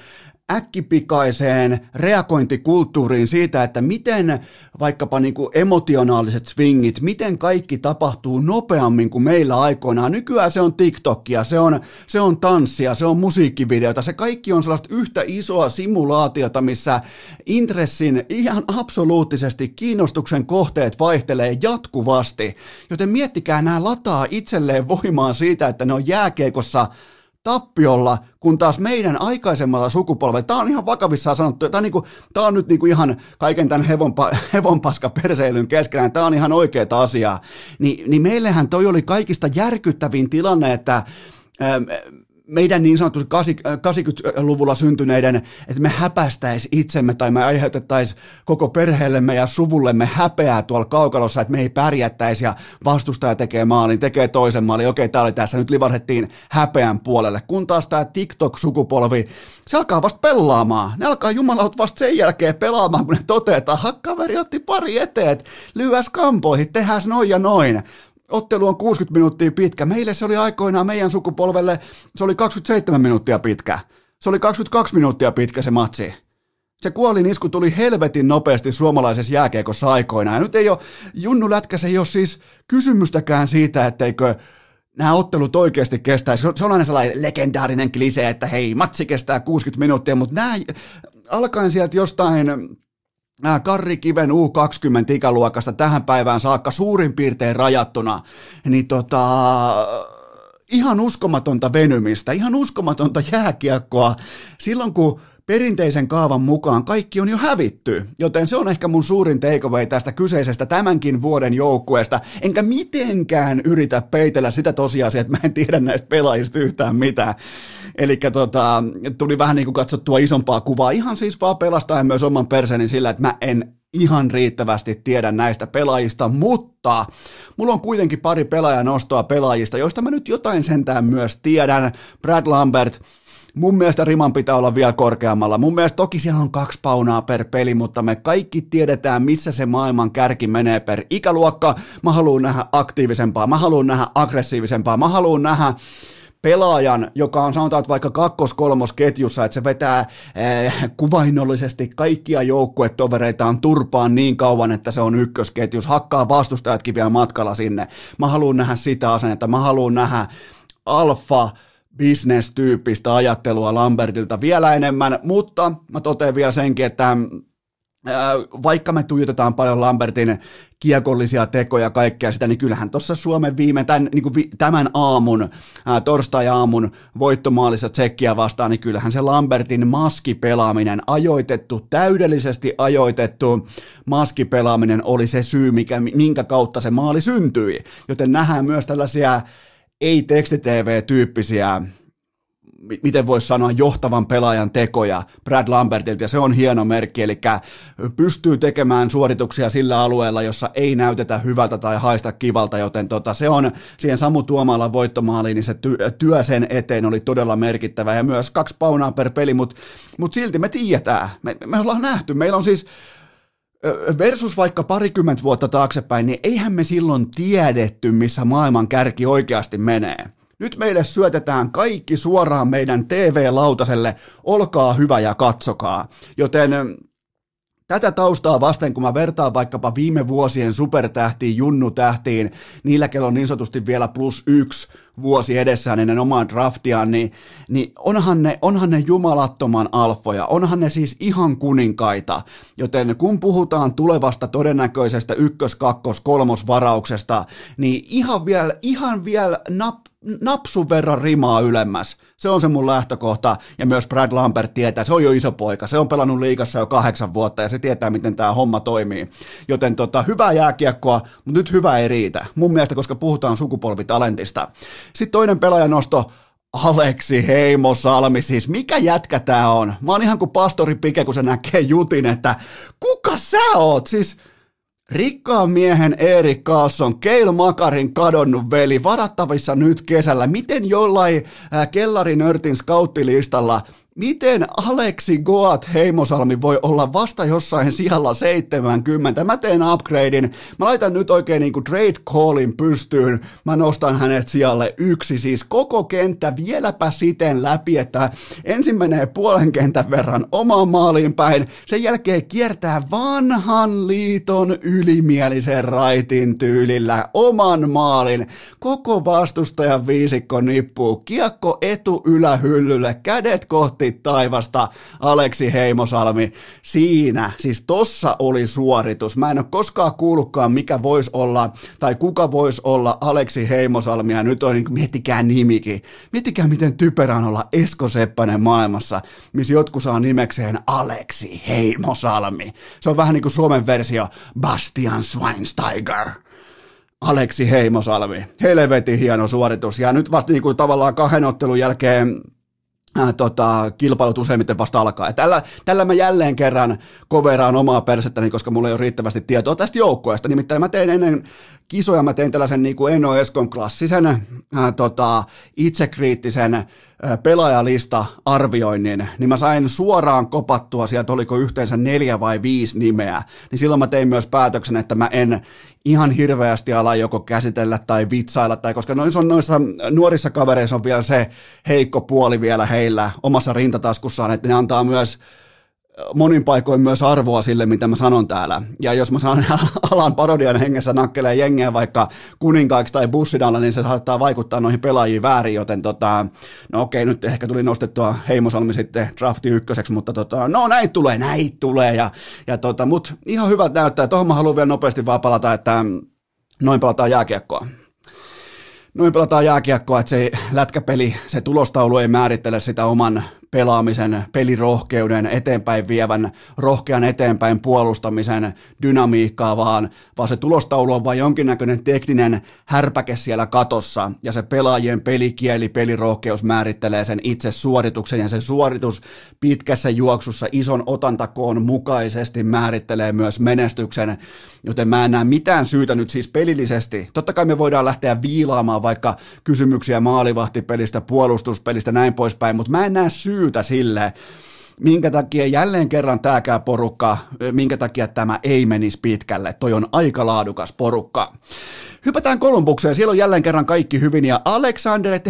äkkipikaiseen reagointikulttuuriin siitä, että miten vaikkapa niin kuin emotionaaliset swingit, miten kaikki tapahtuu nopeammin kuin meillä aikoinaan. Nykyään se on TikTokia, se on, se on tanssia, se on musiikkivideota, se kaikki on sellaista yhtä isoa simulaatiota, missä intressin ihan absoluuttisesti kiinnostuksen kohteet vaihtelee jatkuvasti. Joten miettikää, nämä lataa itselleen voimaa siitä, että ne on jääkeikossa tappiolla, kun taas meidän aikaisemmalla sukupolvella, tämä on ihan vakavissaan sanottu, tämä on, niin kuin, tämä on nyt niin kuin ihan kaiken tämän hevonpa, hevonpaska perseilyn keskellä, tämä on ihan oikeaa asiaa, Ni, niin meillähän toi oli kaikista järkyttävin tilanne, että meidän niin sanottu 80-luvulla syntyneiden, että me häpästäisi itsemme tai me aiheutettaisiin koko perheellemme ja suvullemme häpeää tuolla kaukalossa, että me ei pärjättäisi ja vastustaja tekee maalin, tekee toisen maalin, okei, tämä oli tässä, nyt livarhettiin häpeän puolelle. Kun taas tämä TikTok-sukupolvi, se alkaa vasta pelaamaan. Ne alkaa jumalaut vasta sen jälkeen pelaamaan, kun ne toteaa, että kaveri otti pari eteet, lyös kampoihin, tehdään noin ja noin ottelu on 60 minuuttia pitkä. Meille se oli aikoinaan meidän sukupolvelle, se oli 27 minuuttia pitkä. Se oli 22 minuuttia pitkä se matsi. Se kuolin isku tuli helvetin nopeasti suomalaisessa jääkiekossa aikoinaan. Ja nyt ei ole, Junnu Lätkäs ei ole siis kysymystäkään siitä, etteikö nämä ottelut oikeasti kestäisi. Se on aina sellainen legendaarinen klise, että hei, matsi kestää 60 minuuttia, mutta nämä alkaen sieltä jostain Karri Kiven U20 ikäluokasta tähän päivään saakka suurin piirtein rajattuna, niin tota, ihan uskomatonta venymistä, ihan uskomatonta jääkiekkoa. Silloin, kun perinteisen kaavan mukaan kaikki on jo hävitty, joten se on ehkä mun suurin takeaway tästä kyseisestä tämänkin vuoden joukkueesta, enkä mitenkään yritä peitellä sitä tosiasiaa, että mä en tiedä näistä pelaajista yhtään mitään. Eli tota, tuli vähän niin kuin katsottua isompaa kuvaa, ihan siis vaan pelastaen myös oman perseeni sillä, että mä en ihan riittävästi tiedä näistä pelaajista, mutta mulla on kuitenkin pari pelaajanostoa pelaajista, joista mä nyt jotain sentään myös tiedän. Brad Lambert, mun mielestä riman pitää olla vielä korkeammalla. Mun mielestä toki siellä on kaksi paunaa per peli, mutta me kaikki tiedetään, missä se maailman kärki menee per ikäluokka. Mä haluan nähdä aktiivisempaa, mä haluan nähdä aggressiivisempaa, mä haluan nähdä pelaajan, joka on sanotaan että vaikka kakkos-kolmosketjussa, että se vetää äh, kuvainnollisesti kaikkia joukkuetovereitaan turpaan niin kauan, että se on ykkösketjus, hakkaa vastustajatkin vielä matkalla sinne. Mä haluan nähdä sitä asennetta, mä haluan nähdä alfa, business-tyyppistä ajattelua Lambertilta vielä enemmän, mutta mä totean vielä senkin, että vaikka me tuijotetaan paljon Lambertin kiekollisia tekoja ja kaikkea sitä, niin kyllähän tuossa Suomen viime, tämän, niin kuin vi, tämän aamun, ää, torstai-aamun voittomaalissa tsekkiä vastaan, niin kyllähän se Lambertin maskipelaaminen, ajoitettu, täydellisesti ajoitettu maskipelaaminen oli se syy, mikä, minkä kautta se maali syntyi. Joten nähdään myös tällaisia ei-tekstitv-tyyppisiä miten voisi sanoa, johtavan pelaajan tekoja Brad Lambertilta, ja se on hieno merkki, eli pystyy tekemään suorituksia sillä alueella, jossa ei näytetä hyvältä tai haista kivalta, joten tota, se on siihen Samu Tuomalla voittomaaliin, niin se työ sen eteen oli todella merkittävä, ja myös kaksi paunaa per peli, mutta mut silti me tiedetään, me, me ollaan nähty, meillä on siis versus vaikka parikymmentä vuotta taaksepäin, niin eihän me silloin tiedetty, missä maailman kärki oikeasti menee. Nyt meille syötetään kaikki suoraan meidän TV-lautaselle, olkaa hyvä ja katsokaa. Joten Tätä taustaa vasten, kun mä vertaan vaikkapa viime vuosien supertähtiin, junnutähtiin, niillä kello on niin sanotusti vielä plus yksi vuosi edessään ennen omaa draftiaan, niin, niin onhan, ne, onhan ne jumalattoman alfoja, onhan ne siis ihan kuninkaita. Joten kun puhutaan tulevasta todennäköisestä ykkös-, kakkos-, kolmosvarauksesta, niin ihan vielä, ihan vielä nap, napsun verran rimaa ylemmäs. Se on se mun lähtökohta, ja myös Brad Lambert tietää, se on jo iso poika, se on pelannut liikassa jo kahdeksan vuotta, ja se tietää, miten tämä homma toimii. Joten tota, hyvää jääkiekkoa, mutta nyt hyvä ei riitä. Mun mielestä, koska puhutaan sukupolvitalentista. Sitten toinen pelaajanosto, Aleksi Heimo Salmi, siis mikä jätkä tää on? Mä oon ihan kuin pastori Pike, kun se näkee jutin, että kuka sä oot? Siis Rikkaan miehen Erik Carlson, Keil Makarin kadonnut veli, varattavissa nyt kesällä. Miten jollain äh, kellarinörtin skauttilistalla Miten Aleksi Goat Heimosalmi voi olla vasta jossain sijalla 70? Mä teen upgradein. Mä laitan nyt oikein niinku trade callin pystyyn. Mä nostan hänet sijalle yksi. Siis koko kenttä vieläpä siten läpi, että ensin menee puolen kentän verran omaan maaliin päin. Sen jälkeen kiertää vanhan liiton ylimielisen raitin tyylillä oman maalin. Koko vastustajan viisikko nippuu. Kiekko etu ylähyllylle. Kädet kohti kohti taivasta Aleksi Heimosalmi. Siinä, siis tossa oli suoritus. Mä en ole koskaan kuullutkaan, mikä voisi olla, tai kuka voisi olla Aleksi Heimosalmi, ja nyt on, niin miettikää nimikin. Miettikää, miten typerä on olla Esko Seppänen maailmassa, missä jotkut saa nimekseen Aleksi Heimosalmi. Se on vähän niin kuin Suomen versio Bastian Schweinsteiger. Aleksi Heimosalmi. Helvetin hieno suoritus. Ja nyt vasta niin kuin tavallaan kahden ottelun jälkeen äh, tota, kilpailut useimmiten vasta alkaa. Ja tällä, tällä mä jälleen kerran koveraan omaa persettäni, koska mulla ei ole riittävästi tietoa tästä joukkueesta. Nimittäin mä tein ennen kisoja, mä tein tällaisen niin kuin Eno Eskon klassisen äh, tota, itsekriittisen pelaajalista arvioinnin, niin mä sain suoraan kopattua sieltä, oliko yhteensä neljä vai viisi nimeä, niin silloin mä tein myös päätöksen, että mä en ihan hirveästi ala joko käsitellä tai vitsailla, tai koska noissa, on, noissa nuorissa kavereissa on vielä se heikko puoli vielä heillä omassa rintataskussaan, että ne antaa myös monin paikoin myös arvoa sille, mitä mä sanon täällä. Ja jos mä sanon alan parodian hengessä nakkelee jengeä vaikka kuninkaiksi tai bussidalla, niin se saattaa vaikuttaa noihin pelaajiin väärin, joten tota, no okei, nyt ehkä tuli nostettua Heimosalmi sitten drafti ykköseksi, mutta tota, no näin tulee, näin tulee, ja, ja tota, mut ihan hyvät näyttää, tuohon mä haluan vielä nopeasti vaan palata, että noin pelataan jääkiekkoa. Noin pelataan jääkiekkoa, että se lätkäpeli, se tulostaulu ei määrittele sitä oman pelaamisen, pelirohkeuden, eteenpäin vievän, rohkean eteenpäin puolustamisen dynamiikkaa, vaan, vaan se tulostaulu on vain jonkinnäköinen tekninen härpäke siellä katossa, ja se pelaajien pelikieli, pelirohkeus määrittelee sen itse suorituksen, ja se suoritus pitkässä juoksussa ison otantakoon mukaisesti määrittelee myös menestyksen, joten mä en näe mitään syytä nyt siis pelillisesti. Totta kai me voidaan lähteä viilaamaan vaikka kysymyksiä maalivahtipelistä, puolustuspelistä, näin poispäin, mutta mä en näe syytä sille, minkä takia jälleen kerran tämäkään porukka, minkä takia tämä ei menisi pitkälle. Toi on aika laadukas porukka. Hypätään Kolumbukseen, siellä on jälleen kerran kaikki hyvin, ja Alexander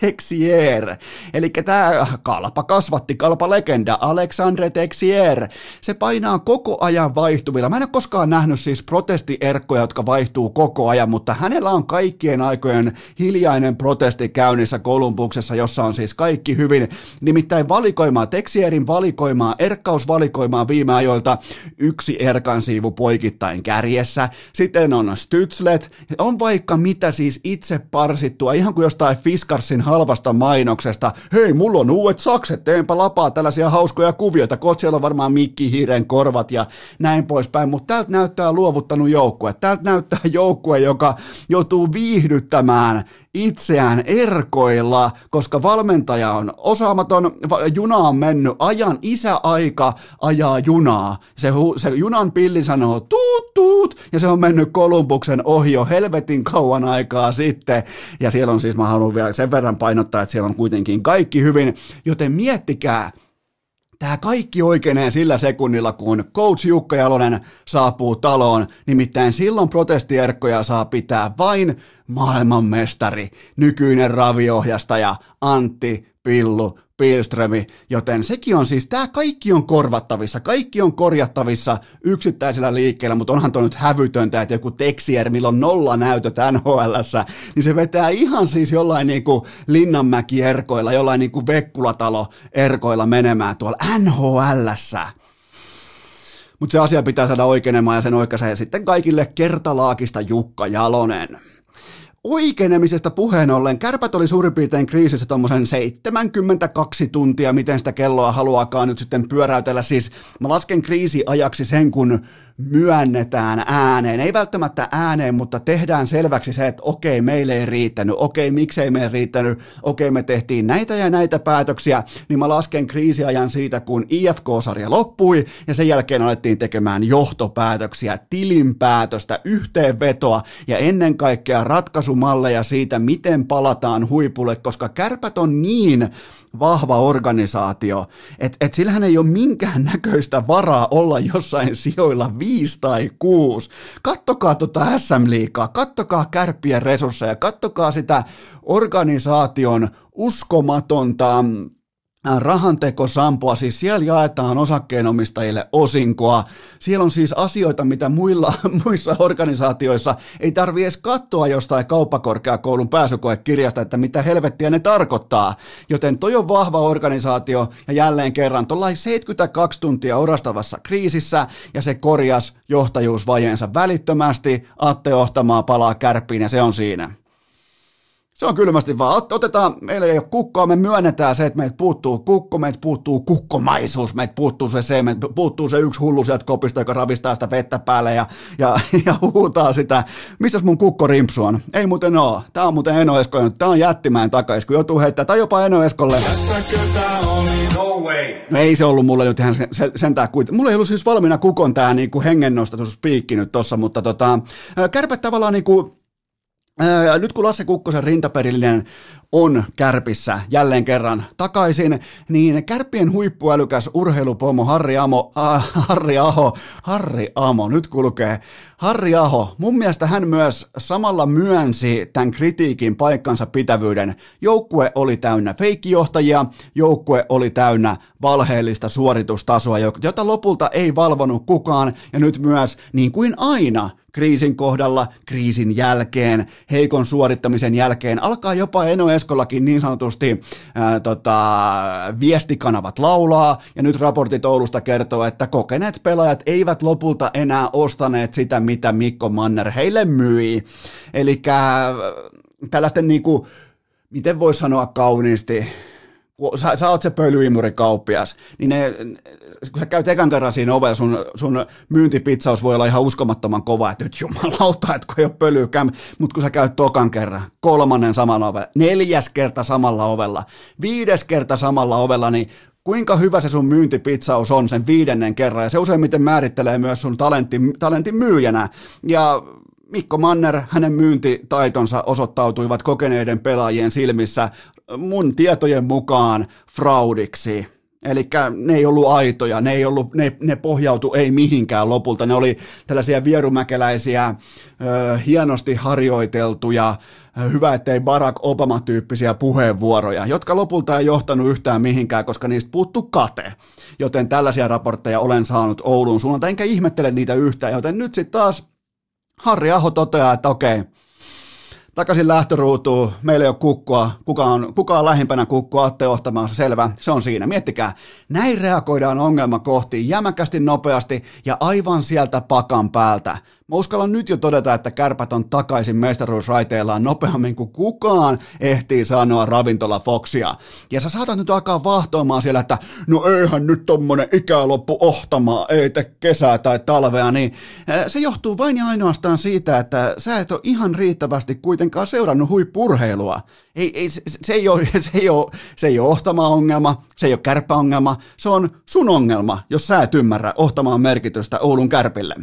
Texier, eli tämä kalpa kasvatti, kalpa legenda, Alexander Texier, se painaa koko ajan vaihtuvilla. Mä en ole koskaan nähnyt siis protestierkkoja, jotka vaihtuu koko ajan, mutta hänellä on kaikkien aikojen hiljainen protesti käynnissä Kolumbuksessa, jossa on siis kaikki hyvin, nimittäin valikoimaa, Texierin valikoimaa, erkkausvalikoimaa viime ajoilta, yksi erkan siivu poikittain kärjessä, sitten on Stützlet, on vaikka mitä siis itse parsittua, ihan kuin jostain Fiskarsin halvasta mainoksesta. Hei, mulla on uudet sakset, teenpä lapaa tällaisia hauskoja kuvioita, kot siellä on varmaan mikki hiiren korvat ja näin poispäin, mutta täältä näyttää luovuttanut joukkue. Täältä näyttää joukkue, joka joutuu viihdyttämään itseään erkoilla, koska valmentaja on osaamaton, juna on mennyt, ajan isäaika ajaa junaa. Se, se junan pilli sanoo tuut tuut, ja se on mennyt Kolumbuksen ohi jo helvetin kauan aikaa sitten. Ja siellä on siis, mä haluan vielä sen verran painottaa, että siellä on kuitenkin kaikki hyvin, joten miettikää, Tämä kaikki oikeenee sillä sekunnilla, kun coach Jukka Jalonen saapuu taloon, nimittäin silloin protestierkkoja saa pitää vain maailmanmestari, nykyinen raviohjastaja Antti Pillu Pilströmi, joten sekin on siis, tämä kaikki on korvattavissa, kaikki on korjattavissa yksittäisellä liikkeellä, mutta onhan tuo nyt hävytöntä, että joku Texier, millä on nolla näytöt nhl niin se vetää ihan siis jollain niin kuin Linnanmäki erkoilla, jollain niin kuin Vekkulatalo erkoilla menemään tuolla nhl mutta se asia pitää saada oikeenemaan ja sen oikaisee sitten kaikille kertalaakista Jukka Jalonen oikeenemisesta puheen ollen, kärpät oli suurin piirtein kriisissä tuommoisen 72 tuntia, miten sitä kelloa haluaakaan nyt sitten pyöräytellä. Siis mä lasken kriisiajaksi sen, kun myönnetään ääneen, ei välttämättä ääneen, mutta tehdään selväksi se, että okei, meille ei riittänyt, okei, miksei meille riittänyt, okei, me tehtiin näitä ja näitä päätöksiä, niin mä lasken kriisiajan siitä, kun IFK-sarja loppui, ja sen jälkeen alettiin tekemään johtopäätöksiä, tilinpäätöstä, yhteenvetoa, ja ennen kaikkea ratkaisumalleja siitä, miten palataan huipulle, koska kärpät on niin vahva organisaatio, että et sillähän ei ole minkään näköistä varaa olla jossain sijoilla viisi tai kuusi. Kattokaa tota SM-liikaa, kattokaa kärppien resursseja, kattokaa sitä organisaation uskomatonta rahantekosampoa, siis siellä jaetaan osakkeenomistajille osinkoa. Siellä on siis asioita, mitä muilla, muissa organisaatioissa ei tarvi edes katsoa jostain kauppakorkeakoulun pääsykoekirjasta, että mitä helvettiä ne tarkoittaa. Joten toi on vahva organisaatio ja jälleen kerran tuolla 72 tuntia orastavassa kriisissä ja se korjas johtajuusvajeensa välittömästi. Atte Ohtamaa palaa kärppiin ja se on siinä. Se on kylmästi vaan, otetaan, meillä ei ole kukkoa, me myönnetään se, että meiltä puuttuu kukko, meiltä puuttuu kukkomaisuus, meiltä puuttuu se se, meiltä puuttuu se yksi hullu sieltä kopista, joka ravistaa sitä vettä päälle ja, ja, ja huutaa sitä, missäs mun kukko rimpsu on? Ei muuten oo, tää on muuten Eno Esko, tää on jättimäen takais, kun joutuu heittämään, tai jopa Eno Eskolle. oli, no way. No ei se ollut mulle nyt ihan sen, sentään kuitenkin. Mulla ei ollut siis valmiina kukon tää niinku hengennostatus piikki nyt tossa, mutta tota, kärpät tavallaan niinku, nyt kun Lasse Kukkosen rintaperillinen on kärpissä jälleen kerran takaisin, niin kärppien huippuälykäs urheilupomo Harri, Amo, äh, Harri Aho, Harri Amo, nyt kulkee, Harri Aho, mun mielestä hän myös samalla myönsi tämän kritiikin paikkansa pitävyyden. Joukkue oli täynnä feikkijohtajia, joukkue oli täynnä valheellista suoritustasoa, jota lopulta ei valvonut kukaan, ja nyt myös, niin kuin aina, kriisin kohdalla, kriisin jälkeen, heikon suorittamisen jälkeen, alkaa jopa Eno Eskollakin niin sanotusti ää, tota, viestikanavat laulaa, ja nyt raportit Oulusta kertoo, että kokeneet pelaajat eivät lopulta enää ostaneet sitä, mitä Mikko Manner heille myi. Eli tällaisten niinku, miten voisi sanoa kauniisti, kun sä, sä oot se pölyimurikauppias, niin ne, kun sä käyt ekan kerran siinä ovella, sun, sun myyntipitsaus voi olla ihan uskomattoman kova, että nyt jumalauta, että kun ei ole pölyä, mutta kun sä käyt tokan kerran, kolmannen samalla ovella, neljäs kerta samalla ovella, viides kerta samalla ovella, niin kuinka hyvä se sun myyntipitsaus on sen viidennen kerran, ja se useimmiten määrittelee myös sun talentti, talentin myyjänä, ja Mikko Manner, hänen myyntitaitonsa osoittautuivat kokeneiden pelaajien silmissä mun tietojen mukaan fraudiksi. Eli ne ei ollut aitoja, ne, ei ollut, ne, ne pohjautu ei mihinkään lopulta. Ne oli tällaisia vierumäkeläisiä, ö, hienosti harjoiteltuja, hyvä ettei Barack Obama-tyyppisiä puheenvuoroja, jotka lopulta ei johtanut yhtään mihinkään, koska niistä puuttu kate. Joten tällaisia raportteja olen saanut Oulun suunnalta, enkä ihmettele niitä yhtään, joten nyt sitten taas Harri Aho toteaa, että okei, takaisin lähtöruutuun, meillä ei ole kukkua, kuka on, kuka on lähimpänä kukkua, Atte Ohtamaansa, selvä, se on siinä. Miettikää, näin reagoidaan ongelma kohti jämäkästi, nopeasti ja aivan sieltä pakan päältä. Mä uskallan nyt jo todeta, että kärpät on takaisin mestaruusraiteillaan nopeammin kuin kukaan ehtii sanoa ravintola Foxia. Ja sä saatat nyt alkaa vahtoamaan siellä, että no eihän nyt tommonen ikäloppu ohtamaan, ei te kesää tai talvea, niin eh, se johtuu vain ja ainoastaan siitä, että sä et ole ihan riittävästi kuitenkaan seurannut huippurheilua. Ei, ei, se, se, ei ole, se, ei ole, se ei ole ohtama-ongelma, se ei ole kärppäongelma, se on sun ongelma, jos sä et ymmärrä ohtamaan merkitystä Oulun kärpille.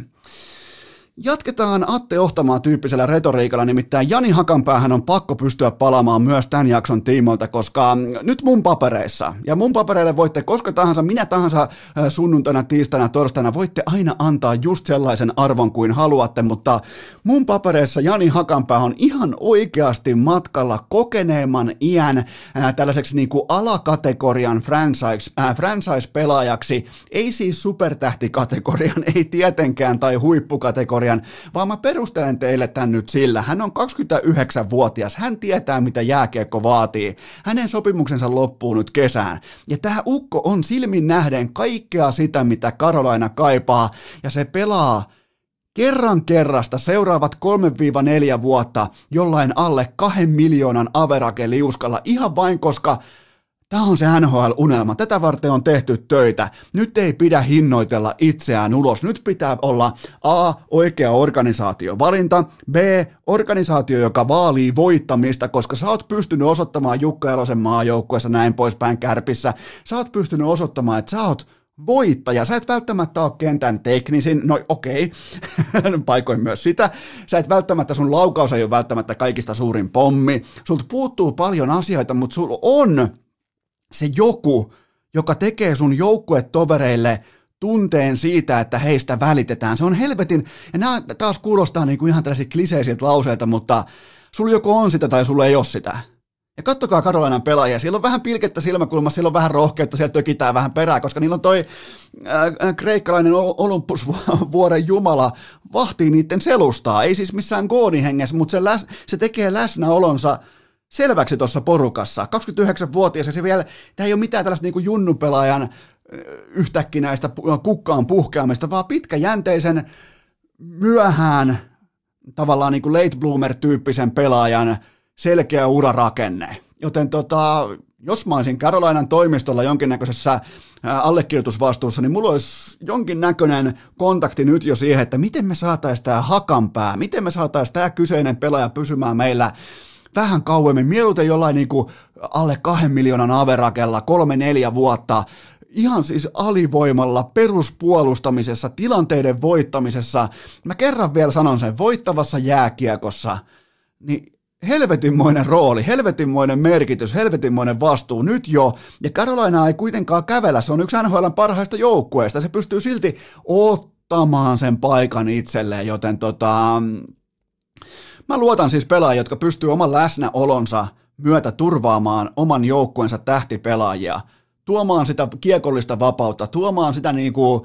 Jatketaan Atte Ohtamaa tyyppisellä retoriikalla, nimittäin Jani Hakanpäähän on pakko pystyä palaamaan myös tämän jakson tiimoilta, koska nyt mun papereissa, ja mun papereille voitte koska tahansa, minä tahansa sunnuntaina, tiistaina, torstaina, voitte aina antaa just sellaisen arvon kuin haluatte, mutta mun papereissa Jani Hakanpää on ihan oikeasti matkalla kokeneemman iän ää, tällaiseksi niin kuin alakategorian franchise, ää, franchise-pelaajaksi, ei siis supertähtikategorian, ei tietenkään, tai huippukategorian, historian, vaan mä perustelen teille tämän nyt sillä. Hän on 29-vuotias, hän tietää mitä jääkiekko vaatii. Hänen sopimuksensa loppuu nyt kesään. Ja tämä ukko on silmin nähden kaikkea sitä, mitä Karolaina kaipaa, ja se pelaa kerran kerrasta seuraavat 3-4 vuotta jollain alle kahden miljoonan averake liuskalla ihan vain koska Tämä on se NHL-unelma. Tätä varten on tehty töitä. Nyt ei pidä hinnoitella itseään ulos. Nyt pitää olla A. Oikea organisaatiovalinta. B. Organisaatio, joka vaalii voittamista, koska sä oot pystynyt osoittamaan Jukka Elosen maajoukkueessa näin poispäin kärpissä. Sä oot pystynyt osoittamaan, että sä oot voittaja. Sä et välttämättä ole kentän teknisin, no okei, okay. paikoin myös sitä. Sä et välttämättä, sun laukaus ei ole välttämättä kaikista suurin pommi. Sulta puuttuu paljon asioita, mutta sulla on se joku, joka tekee sun joukkuetovereille tunteen siitä, että heistä välitetään. Se on helvetin, ja nämä taas kuulostaa niin kuin ihan tällaisilta kliseisiltä lauseilta, mutta sulla joko on sitä tai sulla ei ole sitä. Ja kattokaa Karolainan pelaajia, siellä on vähän pilkettä silmäkulmassa, siellä on vähän rohkeutta, sieltä tökitään vähän perää, koska niillä on toi äh, kreikkalainen Olympusvuoren jumala vahtii niiden selustaa, ei siis missään goonihengessä, mutta se, läs, se tekee läsnäolonsa selväksi tuossa porukassa. 29-vuotias ja se vielä, tämä ei ole mitään tällaista niin junnupelaajan yhtäkkinäistä kukkaan puhkeamista, vaan pitkäjänteisen myöhään tavallaan niin kuin late bloomer-tyyppisen pelaajan selkeä urarakenne. Joten tota, jos mä olisin Carolinan toimistolla jonkinnäköisessä allekirjoitusvastuussa, niin mulla olisi jonkinnäköinen kontakti nyt jo siihen, että miten me saataisiin tämä hakanpää, miten me saataisiin tämä kyseinen pelaaja pysymään meillä vähän kauemmin, mieluiten jollain niin kuin alle kahden miljoonan averakella, kolme neljä vuotta, ihan siis alivoimalla, peruspuolustamisessa, tilanteiden voittamisessa. Mä kerran vielä sanon sen, voittavassa jääkiekossa, niin helvetinmoinen rooli, helvetinmoinen merkitys, helvetinmoinen vastuu nyt jo, ja Carolina ei kuitenkaan kävellä, se on yksi NHL parhaista joukkueista, se pystyy silti ottamaan sen paikan itselleen, joten tota, Mä luotan siis pelaajia, jotka pystyy oman läsnäolonsa myötä turvaamaan oman joukkueensa tähtipelaajia, tuomaan sitä kiekollista vapautta, tuomaan sitä niin kuin,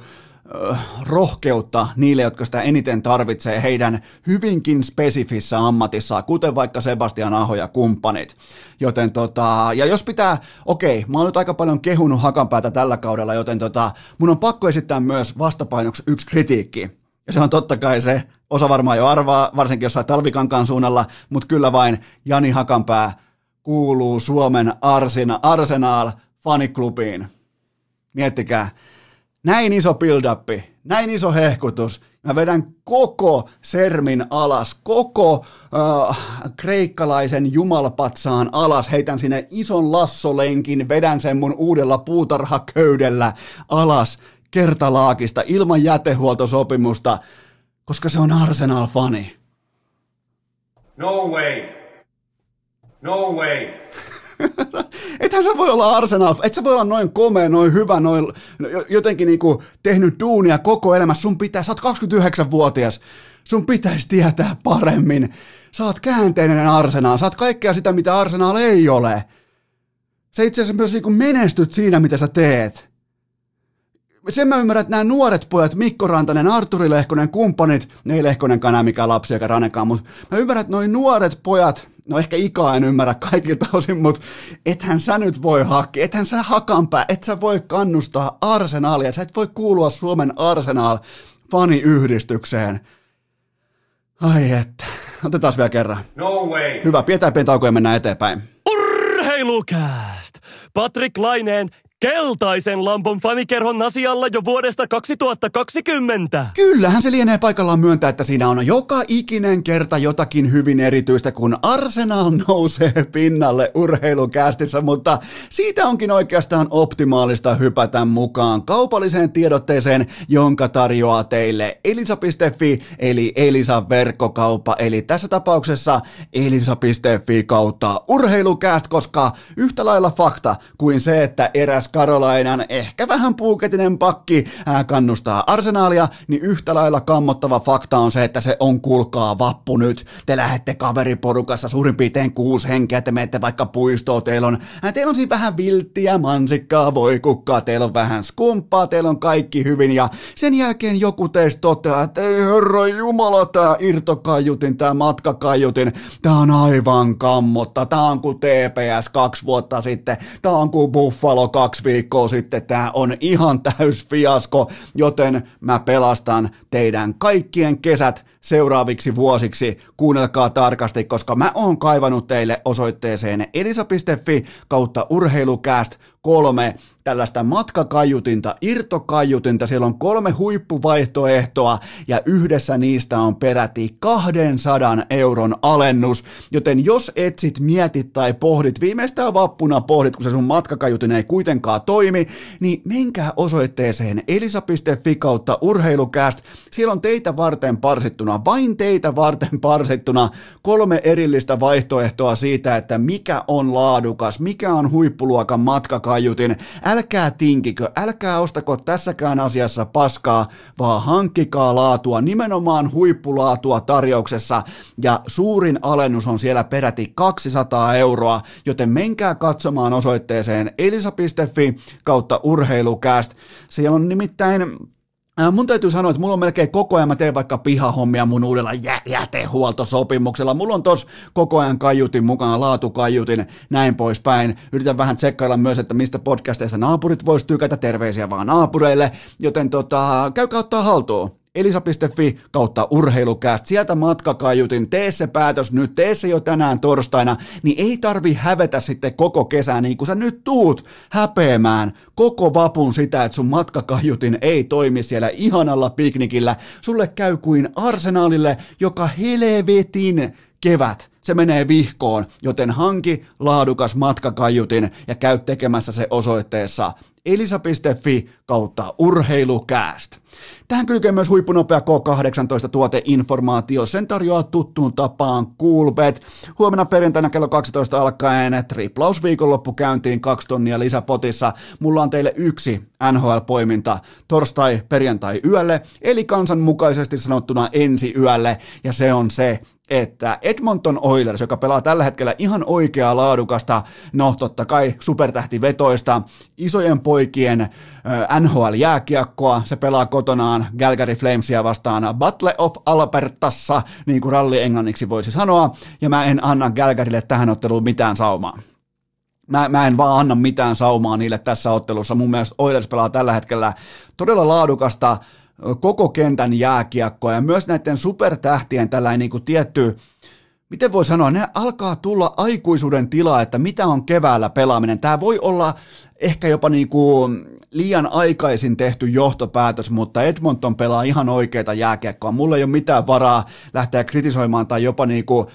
rohkeutta niille, jotka sitä eniten tarvitsee heidän hyvinkin spesifissä ammatissaan, kuten vaikka Sebastian Aho ja kumppanit. Joten tota, ja jos pitää, okei, mä oon nyt aika paljon kehunut hakanpäätä tällä kaudella, joten tota, mun on pakko esittää myös vastapainoksi yksi kritiikki. Ja se on totta kai se, osa varmaan jo arvaa, varsinkin jossain talvikankaan suunnalla, mutta kyllä vain Jani Hakanpää kuuluu Suomen Arsena, Arsenal faniklubiin. Miettikää, näin iso build näin iso hehkutus, mä vedän koko sermin alas, koko äh, kreikkalaisen jumalpatsaan alas, heitän sinne ison lassolenkin, vedän sen mun uudella puutarhaköydellä alas kertalaakista ilman jätehuoltosopimusta, koska se on Arsenal-fani. No way. No way. Ethän sä voi olla Arsenal, et sä voi olla noin komea, noin hyvä, noin jotenkin niinku tehnyt duunia koko elämä. Sun pitää, sä oot 29-vuotias, sun pitäisi tietää paremmin. Sä oot käänteinen Arsenal, sä oot kaikkea sitä, mitä Arsenal ei ole. Sä itse asiassa myös niinku menestyt siinä, mitä sä teet sen mä ymmärrän, että nämä nuoret pojat, Mikko Rantanen, Arturi Lehkonen, kumppanit, ne ei Lehkonen kanaa mikään lapsi eikä Ranekaan, mutta mä ymmärrän, että noin nuoret pojat, no ehkä ikaa en ymmärrä kaikilta osin, mutta ethän sä nyt voi hakea, ethän sä hakanpää, et sä voi kannustaa arsenaalia, sä et voi kuulua Suomen arsenaal faniyhdistykseen. Ai että, otetaan vielä kerran. No way. Hyvä, pidetään pieni tauko ja mennään eteenpäin. Urheilukääst! Patrick Laineen keltaisen lampon fanikerhon asialla jo vuodesta 2020. Kyllähän se lienee paikallaan myöntää, että siinä on joka ikinen kerta jotakin hyvin erityistä, kun Arsenal nousee pinnalle urheilukästissä, mutta siitä onkin oikeastaan optimaalista hypätä mukaan kaupalliseen tiedotteeseen, jonka tarjoaa teille elisa.fi, eli Elisa verkkokauppa, eli tässä tapauksessa elisa.fi kautta urheilukäst, koska yhtä lailla fakta kuin se, että eräs Karolainan ehkä vähän puuketinen pakki kannustaa arsenaalia, niin yhtä lailla kammottava fakta on se, että se on kulkaa vappu nyt. Te lähette kaveriporukassa suurin piirtein kuusi henkeä, te menette vaikka puistoon, teillä on, teillä on siinä vähän vilttiä, mansikkaa, voikukkaa, teillä on vähän skumppaa, teillä on kaikki hyvin ja sen jälkeen joku teistä toteaa, että ei herra jumala, tää irtokaiutin, tää matkakaiutin, tää on aivan kammotta, tää on kuin TPS kaksi vuotta sitten, tää on kuin Buffalo kaksi kaksi viikkoa sitten. Tämä on ihan täys fiasko, joten mä pelastan teidän kaikkien kesät seuraaviksi vuosiksi. Kuunnelkaa tarkasti, koska mä oon kaivannut teille osoitteeseen elisa.fi kautta urheilukääst kolme tällaista matkakaiutinta, irtokaiutinta. Siellä on kolme huippuvaihtoehtoa ja yhdessä niistä on peräti 200 euron alennus. Joten jos etsit, mietit tai pohdit, viimeistään vappuna pohdit, kun se sun matkakaiutin ei kuitenkaan toimi, niin menkää osoitteeseen elisa.fi kautta urheilukääst. Siellä on teitä varten parsittuna, vain teitä varten parsittuna kolme erillistä vaihtoehtoa siitä, että mikä on laadukas, mikä on huippuluokan matkakaiutin. Älkää tinkikö, älkää ostako tässäkään asiassa paskaa, vaan hankkikaa laatua, nimenomaan huippulaatua tarjouksessa ja suurin alennus on siellä peräti 200 euroa, joten menkää katsomaan osoitteeseen elisa.fi kautta urheilukääst. Siellä on nimittäin Mun täytyy sanoa, että mulla on melkein koko ajan, mä teen vaikka pihahommia mun uudella jä- jätehuoltosopimuksella. Mulla on tos koko ajan kaiutin mukana, laatukaiutin, näin poispäin. Yritän vähän tsekkailla myös, että mistä podcasteista naapurit vois tykätä, terveisiä vaan naapureille. Joten tota, käykää ottaa haltuun elisa.fi kautta urheilukääst. Sieltä matkakaiutin, tee se päätös nyt, tee se jo tänään torstaina, niin ei tarvi hävetä sitten koko kesän, niin kun sä nyt tuut häpeämään koko vapun sitä, että sun matkakaiutin ei toimi siellä ihanalla piknikillä. Sulle käy kuin arsenaalille, joka helvetin kevät. Se menee vihkoon, joten hanki laadukas matkakaiutin ja käy tekemässä se osoitteessa elisa.fi kautta urheilukääst. Tähän kylkee myös huippunopea K18 tuoteinformaatio. Sen tarjoaa tuttuun tapaan Coolbet. Huomenna perjantaina kello 12 alkaen triplaus viikonloppu käyntiin kaksi tonnia lisäpotissa. Mulla on teille yksi NHL-poiminta torstai perjantai yölle, eli kansanmukaisesti sanottuna ensi yölle, ja se on se, että Edmonton Oilers, joka pelaa tällä hetkellä ihan oikeaa laadukasta, no totta kai supertähtivetoista, isojen poikien NHL-jääkiekkoa, se pelaa kotonaan Calgary Flamesia vastaan Battle of Albertassa, niin kuin ralli englanniksi voisi sanoa, ja mä en anna Calgarylle tähän otteluun mitään saumaa. Mä, mä en vaan anna mitään saumaa niille tässä ottelussa. Mun mielestä Oilers pelaa tällä hetkellä todella laadukasta koko kentän jääkiekkoa ja myös näiden supertähtien tällainen niin kuin tietty miten voi sanoa, ne alkaa tulla aikuisuuden tila, että mitä on keväällä pelaaminen. Tämä voi olla ehkä jopa niin kuin liian aikaisin tehty johtopäätös, mutta Edmonton pelaa ihan oikeita jääkiekkoa. Mulla ei ole mitään varaa lähteä kritisoimaan tai jopa niin kuin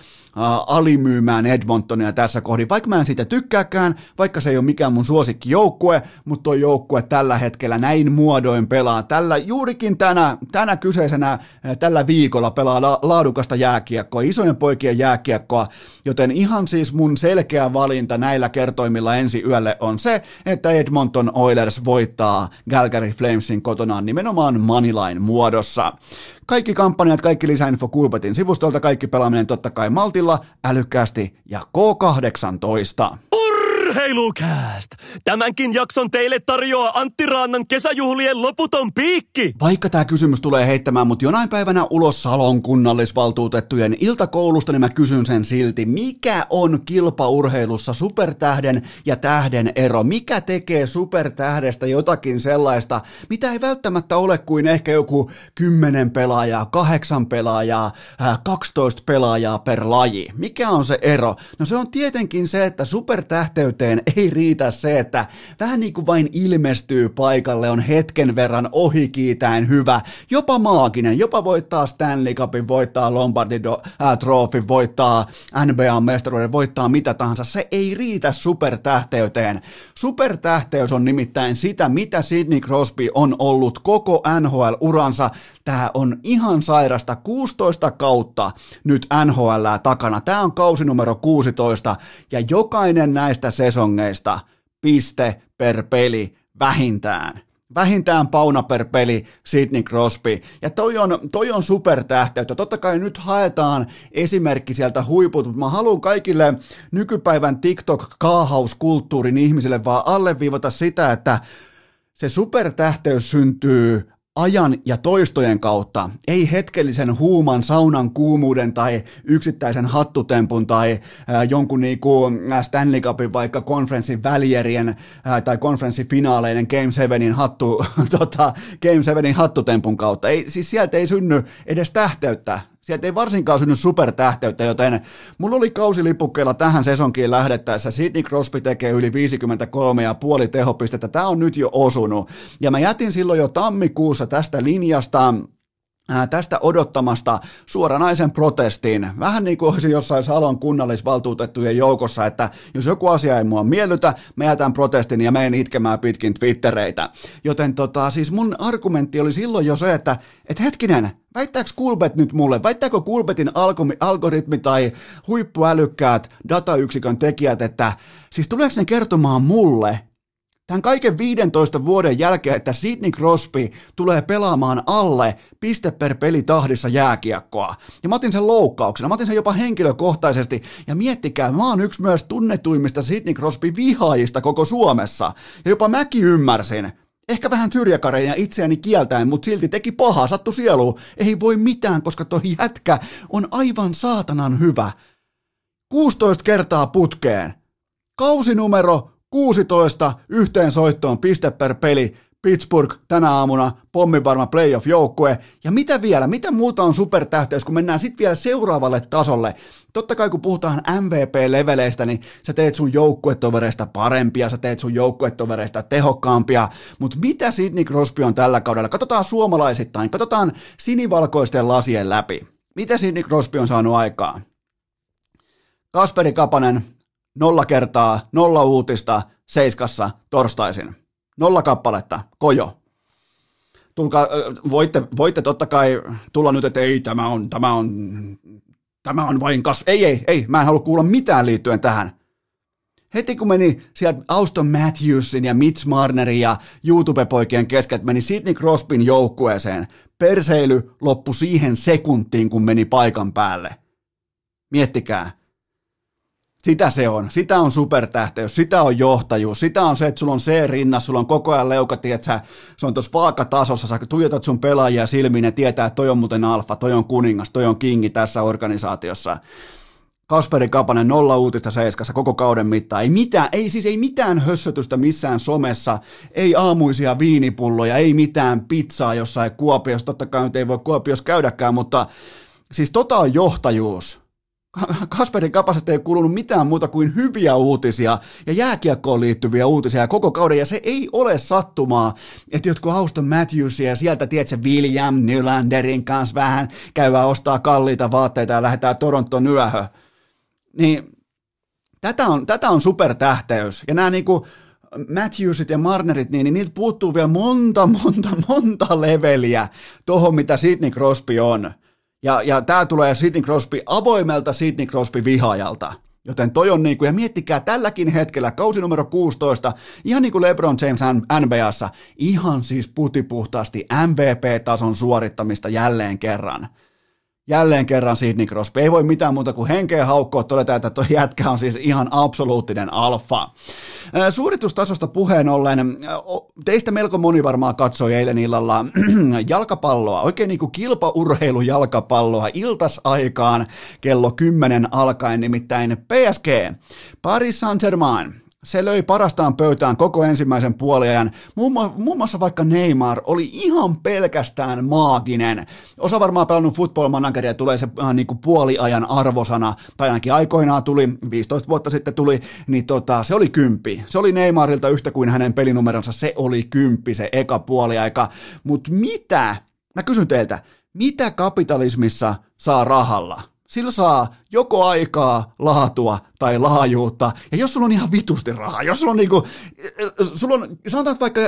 alimyymään Edmontonia tässä kohdin, vaikka mä en siitä tykkääkään, vaikka se ei ole mikään mun suosikkijoukkue, mutta tuo joukkue tällä hetkellä näin muodoin pelaa. Tällä juurikin tänä, tänä kyseisenä tällä viikolla pelaa la, laadukasta jääkiekkoa, isojen poikien jääkiekkoa, joten ihan siis mun selkeä valinta näillä kertoimilla ensi yölle on se, että Edmonton Oilers voittaa Calgary Flamesin kotonaan nimenomaan Moneyline muodossa. Kaikki kampanjat, kaikki lisäinfo Kulpetin sivustolta, kaikki pelaaminen totta kai maltilla, älykkäästi ja K18. Urheilukääst! Tämänkin jakson teille tarjoaa Antti Raannan kesäjuhlien loputon piikki! Vaikka tämä kysymys tulee heittämään mut jonain päivänä ulos Salon kunnallisvaltuutettujen iltakoulusta, niin mä kysyn sen silti, mikä on kilpaurheilussa supertähden ja tähden ero? Mikä tekee supertähdestä jotakin sellaista, mitä ei välttämättä ole kuin ehkä joku 10 pelaajaa, 8 pelaajaa, 12 pelaajaa per laji? Mikä on se ero? No se on tietenkin se, että supertähteyteen täyteen ei riitä se, että vähän niin kuin vain ilmestyy paikalle, on hetken verran ohikiitäen hyvä, jopa maaginen, jopa voittaa Stanley Cupin, voittaa Lombardi äh, Trophy, voittaa NBA-mestaruuden, voittaa mitä tahansa. Se ei riitä supertähteyteen. Supertähteys on nimittäin sitä, mitä Sidney Crosby on ollut koko NHL-uransa. Tämä on ihan sairasta 16 kautta nyt NHL takana. Tämä on kausi numero 16 ja jokainen näistä sesongeista piste per peli vähintään. Vähintään pauna per peli Sidney Crosby. Ja toi on, toi on supertähteyttä. Totta kai nyt haetaan esimerkki sieltä huiput, mutta mä haluan kaikille nykypäivän TikTok-kaahauskulttuurin ihmisille vaan alleviivata sitä, että se supertähteys syntyy ajan ja toistojen kautta, ei hetkellisen huuman, saunan kuumuuden tai yksittäisen hattutempun tai äh, jonkun niinku Stanley Cupin vaikka konferenssin välierien äh, tai konferenssifinaaleiden Game 7in hattu, tota, Game 7in hattutempun kautta. Ei, siis sieltä ei synny edes tähteyttä Sieltä ei varsinkaan synny supertähteyttä, joten mulla oli kausilipukkeilla tähän sesonkiin lähdettäessä. Sidney Crosby tekee yli 53 ja puoli tehopistettä. Tämä on nyt jo osunut. Ja mä jätin silloin jo tammikuussa tästä linjasta tästä odottamasta suoranaisen protestin. Vähän niin kuin olisi jossain Salon kunnallisvaltuutettujen joukossa, että jos joku asia ei mua miellytä, mä jätän protestin ja menen itkemään pitkin Twittereitä. Joten tota, siis mun argumentti oli silloin jo se, että et hetkinen, väittääkö Kulbet nyt mulle, väittääkö Kulbetin algoritmi tai huippuälykkäät datayksikön tekijät, että siis tuleeko ne kertomaan mulle, Tämän kaiken 15 vuoden jälkeen, että Sidney Crosby tulee pelaamaan alle piste per peli tahdissa jääkiekkoa. Ja mä otin sen loukkauksena, mä otin sen jopa henkilökohtaisesti. Ja miettikää, mä oon yksi myös tunnetuimmista Sidney Crosby vihaajista koko Suomessa. Ja jopa mäkin ymmärsin, Ehkä vähän syrjäkareja ja itseäni kieltäen, mutta silti teki pahaa, sattu sieluun. Ei voi mitään, koska toi jätkä on aivan saatanan hyvä. 16 kertaa putkeen. Kausinumero 16 yhteen soittoon piste per peli. Pittsburgh tänä aamuna pomminvarma playoff-joukkue. Ja mitä vielä, mitä muuta on supertähteys, kun mennään sitten vielä seuraavalle tasolle. Totta kai kun puhutaan MVP-leveleistä, niin sä teet sun joukkuetovereista parempia, sä teet sun joukkuetovereista tehokkaampia, mutta mitä Sidney Crosby on tällä kaudella? Katsotaan suomalaisittain, katsotaan sinivalkoisten lasien läpi. Mitä Sidney Crosby on saanut aikaan? Kasperi Kapanen, nolla kertaa, nolla uutista, seiskassa torstaisin. Nolla kappaletta, kojo. Tulkaa, voitte, voitte totta kai tulla nyt, että ei, tämä on, tämä on, tämä on vain kas... Ei, ei, ei, mä en halua kuulla mitään liittyen tähän. Heti kun meni sieltä Auston Matthewsin ja Mitch Marnerin ja YouTube-poikien kesken, meni Sidney Crosbyn joukkueeseen, perseily loppui siihen sekuntiin, kun meni paikan päälle. Miettikää, sitä se on. Sitä on supertähteys, sitä on johtajuus, sitä on se, että sulla on se rinnassa, sulla on koko ajan leuka, sä, se on tuossa vaakatasossa, sä tuijotat sun pelaajia silmiin ja tietää, että toi on muuten alfa, toi on kuningas, toi on kingi tässä organisaatiossa. Kasperi Kapanen nolla uutista seiskassa koko kauden mittaan. Ei mitään, ei siis ei mitään hössötystä missään somessa, ei aamuisia viinipulloja, ei mitään pizzaa jossain Kuopiossa, totta kai nyt ei voi Kuopiossa käydäkään, mutta siis tota on johtajuus Kasperin kapasesta ei kuulunut mitään muuta kuin hyviä uutisia ja jääkiekkoon liittyviä uutisia koko kauden, ja se ei ole sattumaa, että jotkut Auston Matthewsia ja sieltä, tiedätkö, William Nylanderin kanssa vähän käyvää ostaa kalliita vaatteita ja lähdetään Toronton yöhön. Niin tätä on, tätä on supertähteys, ja nämä niinku, Matthewsit ja Marnerit, niin, niin niiltä puuttuu vielä monta, monta, monta leveliä tuohon, mitä Sidney Crosby on. Ja, ja tämä tulee Sidney Crosby avoimelta Sidney Crosby vihaajalta. Joten toi on niin kuin, ja miettikää tälläkin hetkellä, kausi numero 16, ihan niin kuin LeBron James NBAssa, ihan siis putipuhtaasti MVP-tason suorittamista jälleen kerran. Jälleen kerran Sidney Crosby. Ei voi mitään muuta kuin henkeä haukkoa todeta, että tuo jätkä on siis ihan absoluuttinen alfa. Suoritustasosta puheen ollen, teistä melko moni varmaan katsoi eilen illalla jalkapalloa, oikein niin kuin kilpaurheilujalkapalloa iltasaikaan kello 10 alkaen, nimittäin PSG, Paris Saint-Germain, se löi parastaan pöytään koko ensimmäisen puoliajan. Muun, muassa vaikka Neymar oli ihan pelkästään maaginen. Osa varmaan pelannut football manageria tulee se äh, niin kuin puoliajan arvosana, tai ainakin aikoinaan tuli, 15 vuotta sitten tuli, niin tota, se oli kympi. Se oli Neymarilta yhtä kuin hänen pelinumeronsa, se oli kymppi se eka puoliaika. Mutta mitä, mä kysyn teiltä, mitä kapitalismissa saa rahalla? Sillä saa joko aikaa, laatua tai laajuutta. Ja jos sulla on ihan vitusti rahaa, jos sulla on niinku, sulla on, sanotaan vaikka,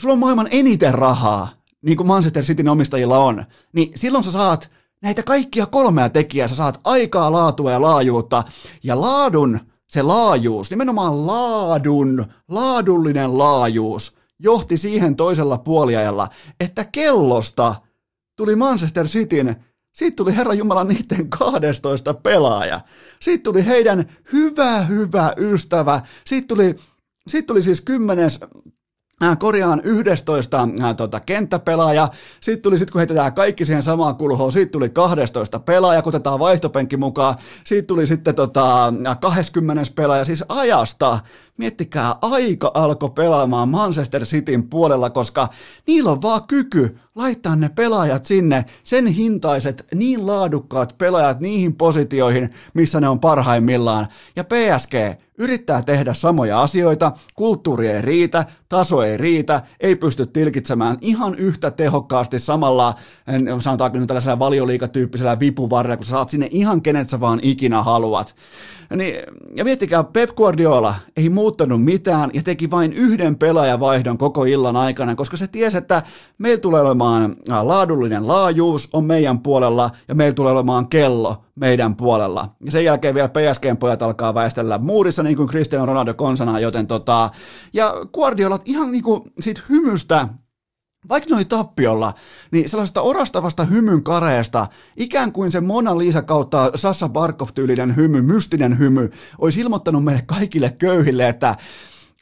sulla on maailman eniten rahaa, niin kuin Manchester Cityn omistajilla on, niin silloin sä saat näitä kaikkia kolmea tekijää, sä saat aikaa, laatua ja laajuutta. Ja laadun, se laajuus, nimenomaan laadun, laadullinen laajuus, johti siihen toisella puoliajalla, että kellosta tuli Manchester Cityn siitä tuli Herra Jumala niiden 12 pelaaja. Siitä tuli heidän hyvä, hyvä ystävä. Siitä tuli, siitä tuli siis kymmenes äh, korjaan 11 äh, tota, kenttäpelaaja, sitten tuli, sit kun heitetään kaikki siihen samaan kulhoon, siitä tuli 12 pelaaja, kun otetaan vaihtopenkki mukaan, siitä tuli sitten tota, 20 pelaaja, siis ajasta miettikää, aika alkoi pelaamaan Manchester Cityn puolella, koska niillä on vaan kyky laittaa ne pelaajat sinne, sen hintaiset, niin laadukkaat pelaajat niihin positioihin, missä ne on parhaimmillaan. Ja PSG yrittää tehdä samoja asioita, kulttuuri ei riitä, taso ei riitä, ei pysty tilkitsemään ihan yhtä tehokkaasti samalla, sanotaanko nyt tällaisella valioliikatyyppisellä vipuvarrella, kun sä saat sinne ihan kenet sä vaan ikinä haluat. Niin, ja miettikää, Pep Guardiola ei muuttanut mitään ja teki vain yhden pelaajavaihdon koko illan aikana, koska se tiesi, että meillä tulee olemaan laadullinen laajuus on meidän puolella ja meillä tulee olemaan kello meidän puolella. Ja sen jälkeen vielä PSGn pojat alkaa väistellä muurissa niin kuin Cristiano Ronaldo konsana, joten tota, ja Guardiola ihan niin kuin siitä hymystä vaikka ne oli tappiolla, niin sellaista orastavasta hymyn kareesta, ikään kuin se Mona Lisa kautta Sassa Barkov-tyylinen hymy, mystinen hymy, olisi ilmoittanut meille kaikille köyhille, että,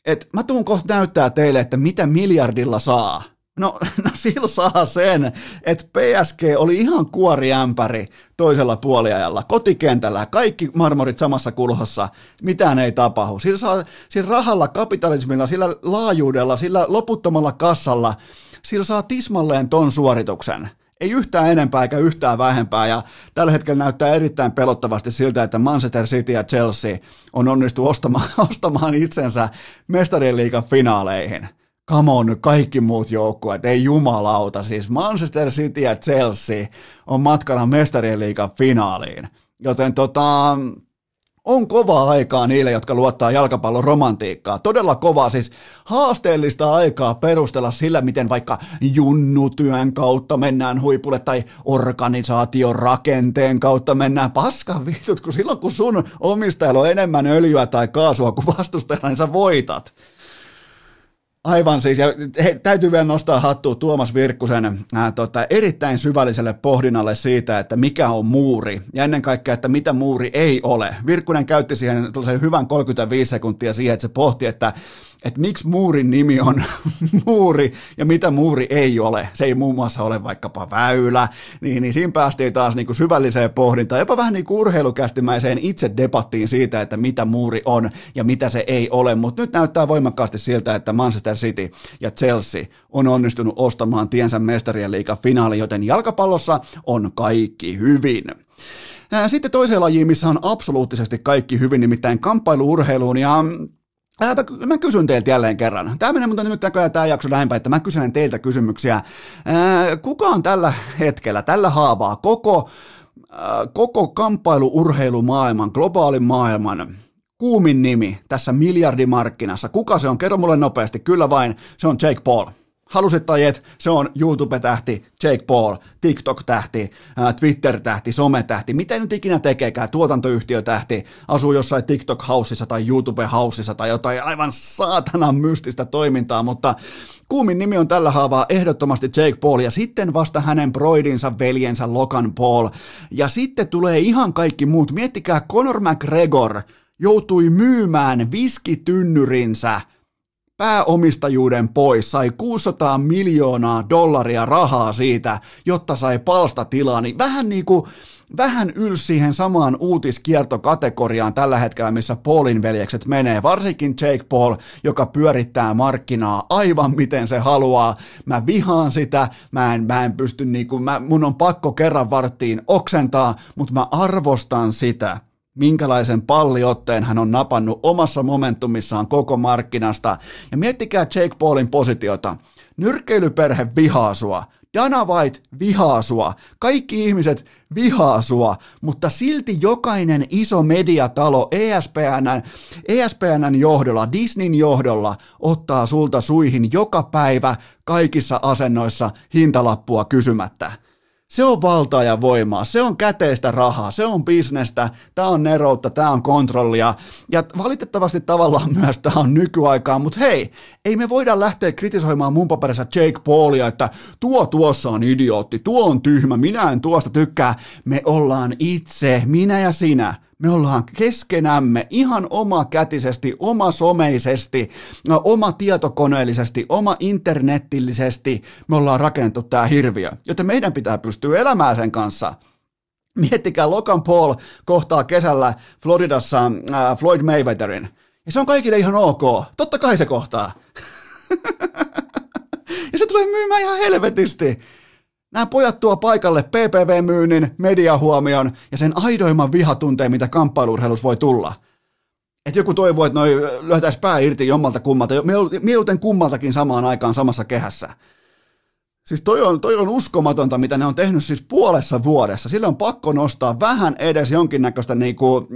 että mä tuun kohta näyttää teille, että mitä miljardilla saa. No, no sillä saa sen, että PSG oli ihan kuoriämpäri toisella puoliajalla, kotikentällä, kaikki marmorit samassa kulhossa, mitään ei tapahdu. Sillä, saa, sillä rahalla, kapitalismilla, sillä laajuudella, sillä loputtomalla kassalla – sillä saa tismalleen ton suorituksen. Ei yhtään enempää eikä yhtään vähempää, ja tällä hetkellä näyttää erittäin pelottavasti siltä, että Manchester City ja Chelsea on onnistu ostamaan, ostamaan itsensä mestarien liigan finaaleihin. Come on, kaikki muut joukkueet, ei jumalauta, siis Manchester City ja Chelsea on matkana mestarien liigan finaaliin. Joten tota, on kovaa aikaa niille, jotka luottaa jalkapallon romantiikkaa. Todella kovaa, siis haasteellista aikaa perustella sillä, miten vaikka junnutyön kautta mennään huipulle tai organisaation rakenteen kautta mennään paskan vitut, kun silloin kun sun omistajalla on enemmän öljyä tai kaasua kuin vastustajalla, niin sä voitat. Aivan siis, ja he, täytyy vielä nostaa hattua Tuomas Virkkusen ää, tota, erittäin syvälliselle pohdinnalle siitä, että mikä on muuri, ja ennen kaikkea, että mitä muuri ei ole. Virkkunen käytti siihen hyvän 35 sekuntia siihen, että se pohti, että että miksi muurin nimi on muuri ja mitä muuri ei ole. Se ei muun muassa ole vaikkapa väylä, niin, niin siinä päästiin taas niin kuin syvälliseen pohdintaan, jopa vähän niin kuin urheilukästimäiseen itse debattiin siitä, että mitä muuri on ja mitä se ei ole, mutta nyt näyttää voimakkaasti siltä, että Manchester City ja Chelsea on onnistunut ostamaan tiensä mestarien liiga finaali, joten jalkapallossa on kaikki hyvin. Sitten toiseen lajiin, missä on absoluuttisesti kaikki hyvin, nimittäin kamppailuurheiluun, ja Mä, mä kysyn teiltä jälleen kerran. Tämä menee mutta nyt tämä jakso näinpä, että mä kysyn teiltä kysymyksiä. Ää, kuka on tällä hetkellä, tällä haavaa, koko, ää, koko kamppailuurheilumaailman, globaalin maailman kuumin nimi tässä miljardimarkkinassa? Kuka se on? Kerro mulle nopeasti. Kyllä vain, se on Jake Paul. Halusit tai et, se on YouTube-tähti, Jake Paul, TikTok-tähti, Twitter-tähti, some-tähti, mitä nyt ikinä tekeekään, tuotantoyhtiö-tähti, asuu jossain TikTok-hausissa tai YouTube-hausissa tai jotain aivan saatanan mystistä toimintaa, mutta kuumin nimi on tällä haavaa ehdottomasti Jake Paul ja sitten vasta hänen broidinsa veljensä Logan Paul ja sitten tulee ihan kaikki muut. Miettikää, Conor McGregor joutui myymään viskitynnyrinsä pääomistajuuden pois, sai 600 miljoonaa dollaria rahaa siitä, jotta sai palstatilaa, niin vähän niin kuin vähän yls siihen samaan uutiskiertokategoriaan tällä hetkellä, missä Paulin veljekset menee, varsinkin Jake Paul, joka pyörittää markkinaa aivan miten se haluaa. Mä vihaan sitä, mä en, mä en pysty niinku, mä, mun on pakko kerran varttiin oksentaa, mutta mä arvostan sitä, minkälaisen palliotteen hän on napannut omassa momentumissaan koko markkinasta. Ja miettikää Jake Paulin positiota. Nyrkkeilyperhe vihaa sua. Dana White vihaa sua, kaikki ihmiset vihaa sua, mutta silti jokainen iso mediatalo ESPNn, ESPNn johdolla, Disneyn johdolla ottaa sulta suihin joka päivä kaikissa asennoissa hintalappua kysymättä. Se on valtaa ja voimaa, se on käteistä rahaa, se on bisnestä, tämä on neroutta, tämä on kontrollia. Ja valitettavasti tavallaan myös tämä on nykyaikaa, mutta hei, ei me voida lähteä kritisoimaan mun paperissa Jake Paulia, että tuo tuossa on idiootti, tuo on tyhmä, minä en tuosta tykkää, me ollaan itse, minä ja sinä, me ollaan keskenämme ihan oma kätisesti, oma someisesti, no, oma tietokoneellisesti, oma internettillisesti. Me ollaan rakennettu tämä hirviö, joten meidän pitää pystyä elämään sen kanssa. Miettikää, Logan Paul kohtaa kesällä Floridassa äh, Floyd Mayweatherin. Ja se on kaikille ihan ok. Totta kai se kohtaa. ja se tulee myymään ihan helvetisti. Nämä pojat tuo paikalle PPV-myynnin, mediahuomion ja sen aidoimman vihatunteen, mitä kamppailurheilussa voi tulla. Että joku toivoo, että noi lyötäisiin pää irti jommalta kummalta, mieluiten kummaltakin samaan aikaan samassa kehässä. Siis toi on, toi on uskomatonta, mitä ne on tehnyt siis puolessa vuodessa. Sillä on pakko nostaa vähän edes jonkinnäköistä niinku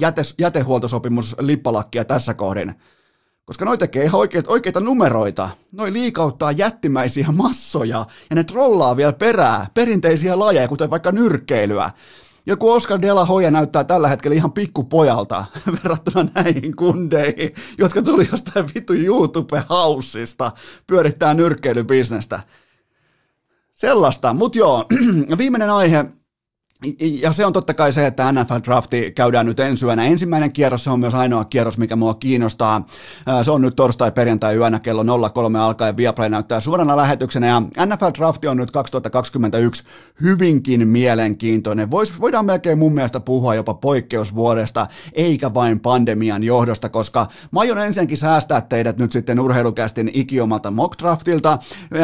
jäte, jätehuoltosopimus lippalakkia tässä kohdin. Koska noi tekee ihan oikeita, oikeita numeroita. Noi liikauttaa jättimäisiä massoja ja ne trollaa vielä perää perinteisiä lajeja, kuten vaikka nyrkkeilyä. Joku Oscar de la Hoya näyttää tällä hetkellä ihan pikkupojalta verrattuna näihin kundeihin, jotka tuli jostain vittu YouTube-haussista pyörittää nyrkkeilybisnestä. Sellaista, mutta joo, viimeinen aihe, ja se on totta kai se, että NFL-drafti käydään nyt ensi yönä. Ensimmäinen kierros, se on myös ainoa kierros, mikä mua kiinnostaa. Se on nyt torstai-perjantai yönä kello 03 alkaen. Viaplay näyttää suorana lähetyksenä ja NFL-drafti on nyt 2021 hyvinkin mielenkiintoinen. Vois, voidaan melkein mun mielestä puhua jopa poikkeusvuodesta, eikä vain pandemian johdosta, koska mä aion ensinnäkin säästää teidät nyt sitten urheilukästin ikiomalta mock draftilta.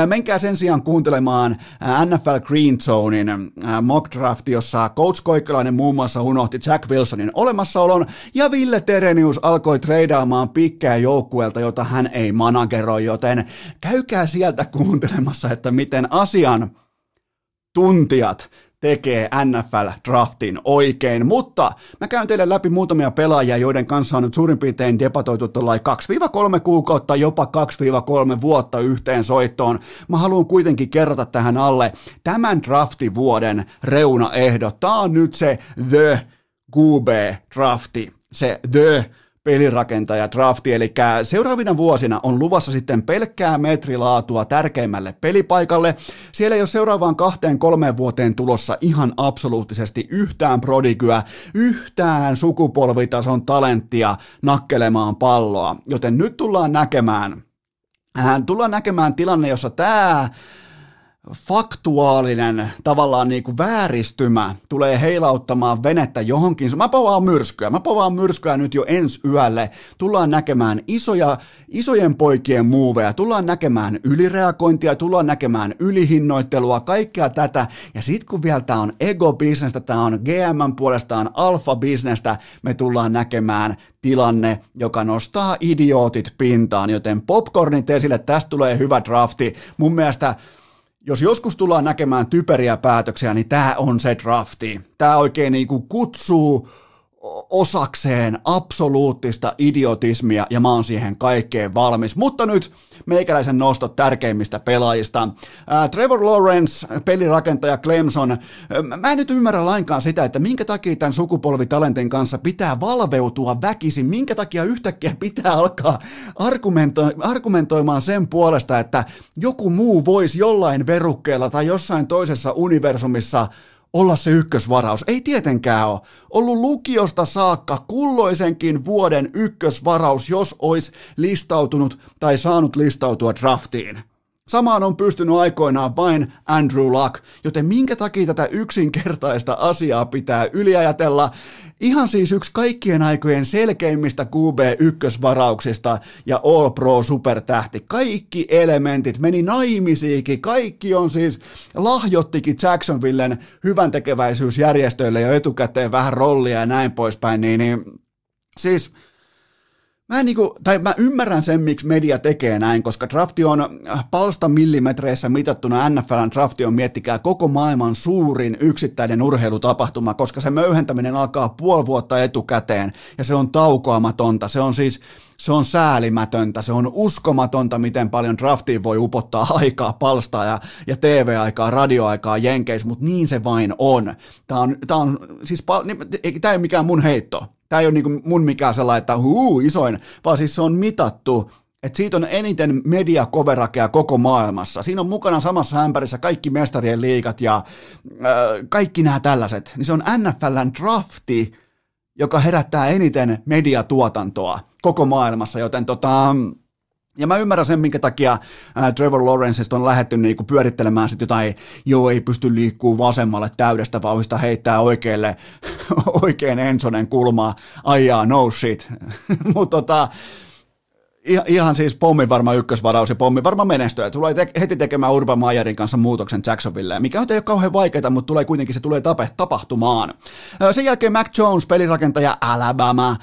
Menkää sen sijaan kuuntelemaan NFL Green Zonein mock drafti, jossa Coach Koikkalainen muun muassa unohti Jack Wilsonin olemassaolon, ja Ville Terenius alkoi treidaamaan pikkää joukkueelta, jota hän ei manageroi, joten käykää sieltä kuuntelemassa, että miten asian tuntijat tekee NFL-draftin oikein, mutta mä käyn teille läpi muutamia pelaajia, joiden kanssa on nyt suurin piirtein debatoitu tuolla 2-3 kuukautta, jopa 2-3 vuotta yhteen soittoon. Mä haluan kuitenkin kerrata tähän alle tämän draftivuoden reunaehdot. Tää on nyt se The QB-drafti, se The pelirakentaja drafti, eli seuraavina vuosina on luvassa sitten pelkkää metrilaatua tärkeimmälle pelipaikalle. Siellä ei ole seuraavaan kahteen kolmeen vuoteen tulossa ihan absoluuttisesti yhtään prodigyä, yhtään sukupolvitason talenttia nakkelemaan palloa, joten nyt tullaan näkemään, äh, tullaan näkemään tilanne, jossa tämä faktuaalinen tavallaan niin kuin vääristymä tulee heilauttamaan venettä johonkin. Mä povaan myrskyä. Mä povaan myrskyä nyt jo ensi yölle. Tullaan näkemään isoja, isojen poikien muuveja. Tullaan näkemään ylireagointia, tullaan näkemään ylihinnoittelua, kaikkea tätä. Ja sit kun vielä tää on ego-bisnestä, tää on GM puolestaan alfa-bisnestä, me tullaan näkemään tilanne, joka nostaa idiootit pintaan, joten popcornit esille, tästä tulee hyvä drafti. Mun mielestä jos joskus tullaan näkemään typeriä päätöksiä, niin tämä on se drafti. Tämä oikein niin kuin kutsuu osakseen absoluuttista idiotismia ja mä oon siihen kaikkeen valmis. Mutta nyt meikäläisen nostot tärkeimmistä pelaajista. Ää, Trevor Lawrence, pelirakentaja Clemson. Mä en nyt ymmärrä lainkaan sitä, että minkä takia tämän sukupolvitalentin kanssa pitää valveutua väkisin, minkä takia yhtäkkiä pitää alkaa argumento- argumentoimaan sen puolesta, että joku muu voisi jollain verukkeella tai jossain toisessa universumissa olla se ykkösvaraus. Ei tietenkään ole. Ollut lukiosta saakka kulloisenkin vuoden ykkösvaraus, jos olisi listautunut tai saanut listautua draftiin. Samaan on pystynyt aikoinaan vain Andrew Luck, joten minkä takia tätä yksinkertaista asiaa pitää yliajatella? Ihan siis yksi kaikkien aikojen selkeimmistä QB-ykkösvarauksista ja All Pro supertähti. Kaikki elementit meni naimisiikin, kaikki on siis lahjottikin Jacksonvillen hyvän tekeväisyysjärjestöille jo etukäteen vähän rollia ja näin poispäin, niin, niin siis – Mä, en niinku, tai mä ymmärrän sen, miksi media tekee näin, koska drafti on äh, palsta millimetreissä mitattuna NFLn drafti on, miettikää, koko maailman suurin yksittäinen urheilutapahtuma, koska se möyhentäminen alkaa puoli vuotta etukäteen, ja se on taukoamatonta, se on siis, se on säälimätöntä, se on uskomatonta, miten paljon draftiin voi upottaa aikaa, palstaa ja, ja TV-aikaa, radioaikaa Jenkeissä, mutta niin se vain on. Tämä on, on siis, tämä ei ole mikään mun heitto, Tämä ei ole niin mun mikään sellainen, että huu, isoin, vaan siis se on mitattu että siitä on eniten mediakoverakea koko maailmassa. Siinä on mukana samassa ämpärissä kaikki mestarien liikat ja äh, kaikki nämä tällaiset. Niin se on NFLn drafti, joka herättää eniten mediatuotantoa koko maailmassa, joten tota, ja mä ymmärrän sen, minkä takia Trevor Lawrencesta on lähdetty niinku pyörittelemään sit jotain, joo ei pysty liikkuu vasemmalle täydestä vauhista, heittää oikealle, oikein Ensonen kulmaa, ajaa no shit. Mutta tota, ihan siis pommi varma ykkösvaraus ja pommi varma menestyä. Tulee te- heti tekemään Urban Meyerin kanssa muutoksen Jacksonville, mikä on ei ole kauhean vaikeaa, mutta tulee kuitenkin se tulee tape, tapahtumaan. Sen jälkeen Mac Jones, pelirakentaja Alabama.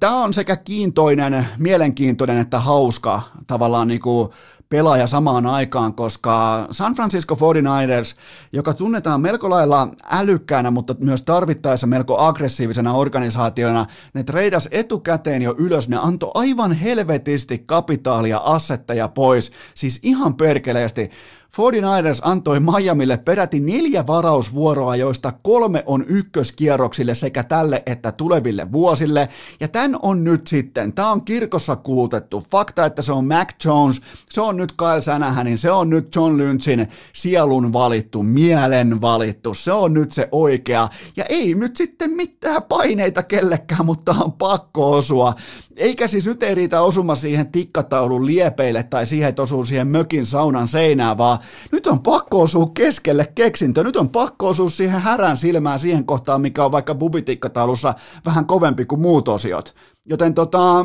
Tämä on sekä kiintoinen, mielenkiintoinen että hauska tavallaan niin kuin pelaaja samaan aikaan, koska San Francisco 49ers, joka tunnetaan melko lailla älykkäänä, mutta myös tarvittaessa melko aggressiivisena organisaationa, ne treidas etukäteen jo ylös, ne antoi aivan helvetisti kapitaalia, assetteja pois, siis ihan perkeleesti. 49ers antoi Miamille peräti neljä varausvuoroa, joista kolme on ykköskierroksille sekä tälle että tuleville vuosille. Ja tämän on nyt sitten, tämä on kirkossa kuutettu. Fakta, että se on Mac Jones, se on nyt Kyle Shanahanin, se on nyt John Lynchin sielun valittu, mielen valittu, se on nyt se oikea. Ja ei nyt sitten mitään paineita kellekään, mutta on pakko osua. Eikä siis nyt ei riitä osuma siihen tikkataulun liepeille tai siihen, että osuu siihen mökin saunan seinään, vaan nyt on pakko osua keskelle keksintö, nyt on pakko osua siihen härän silmään siihen kohtaan, mikä on vaikka bubitikkataulussa vähän kovempi kuin muut osiot. Joten tota,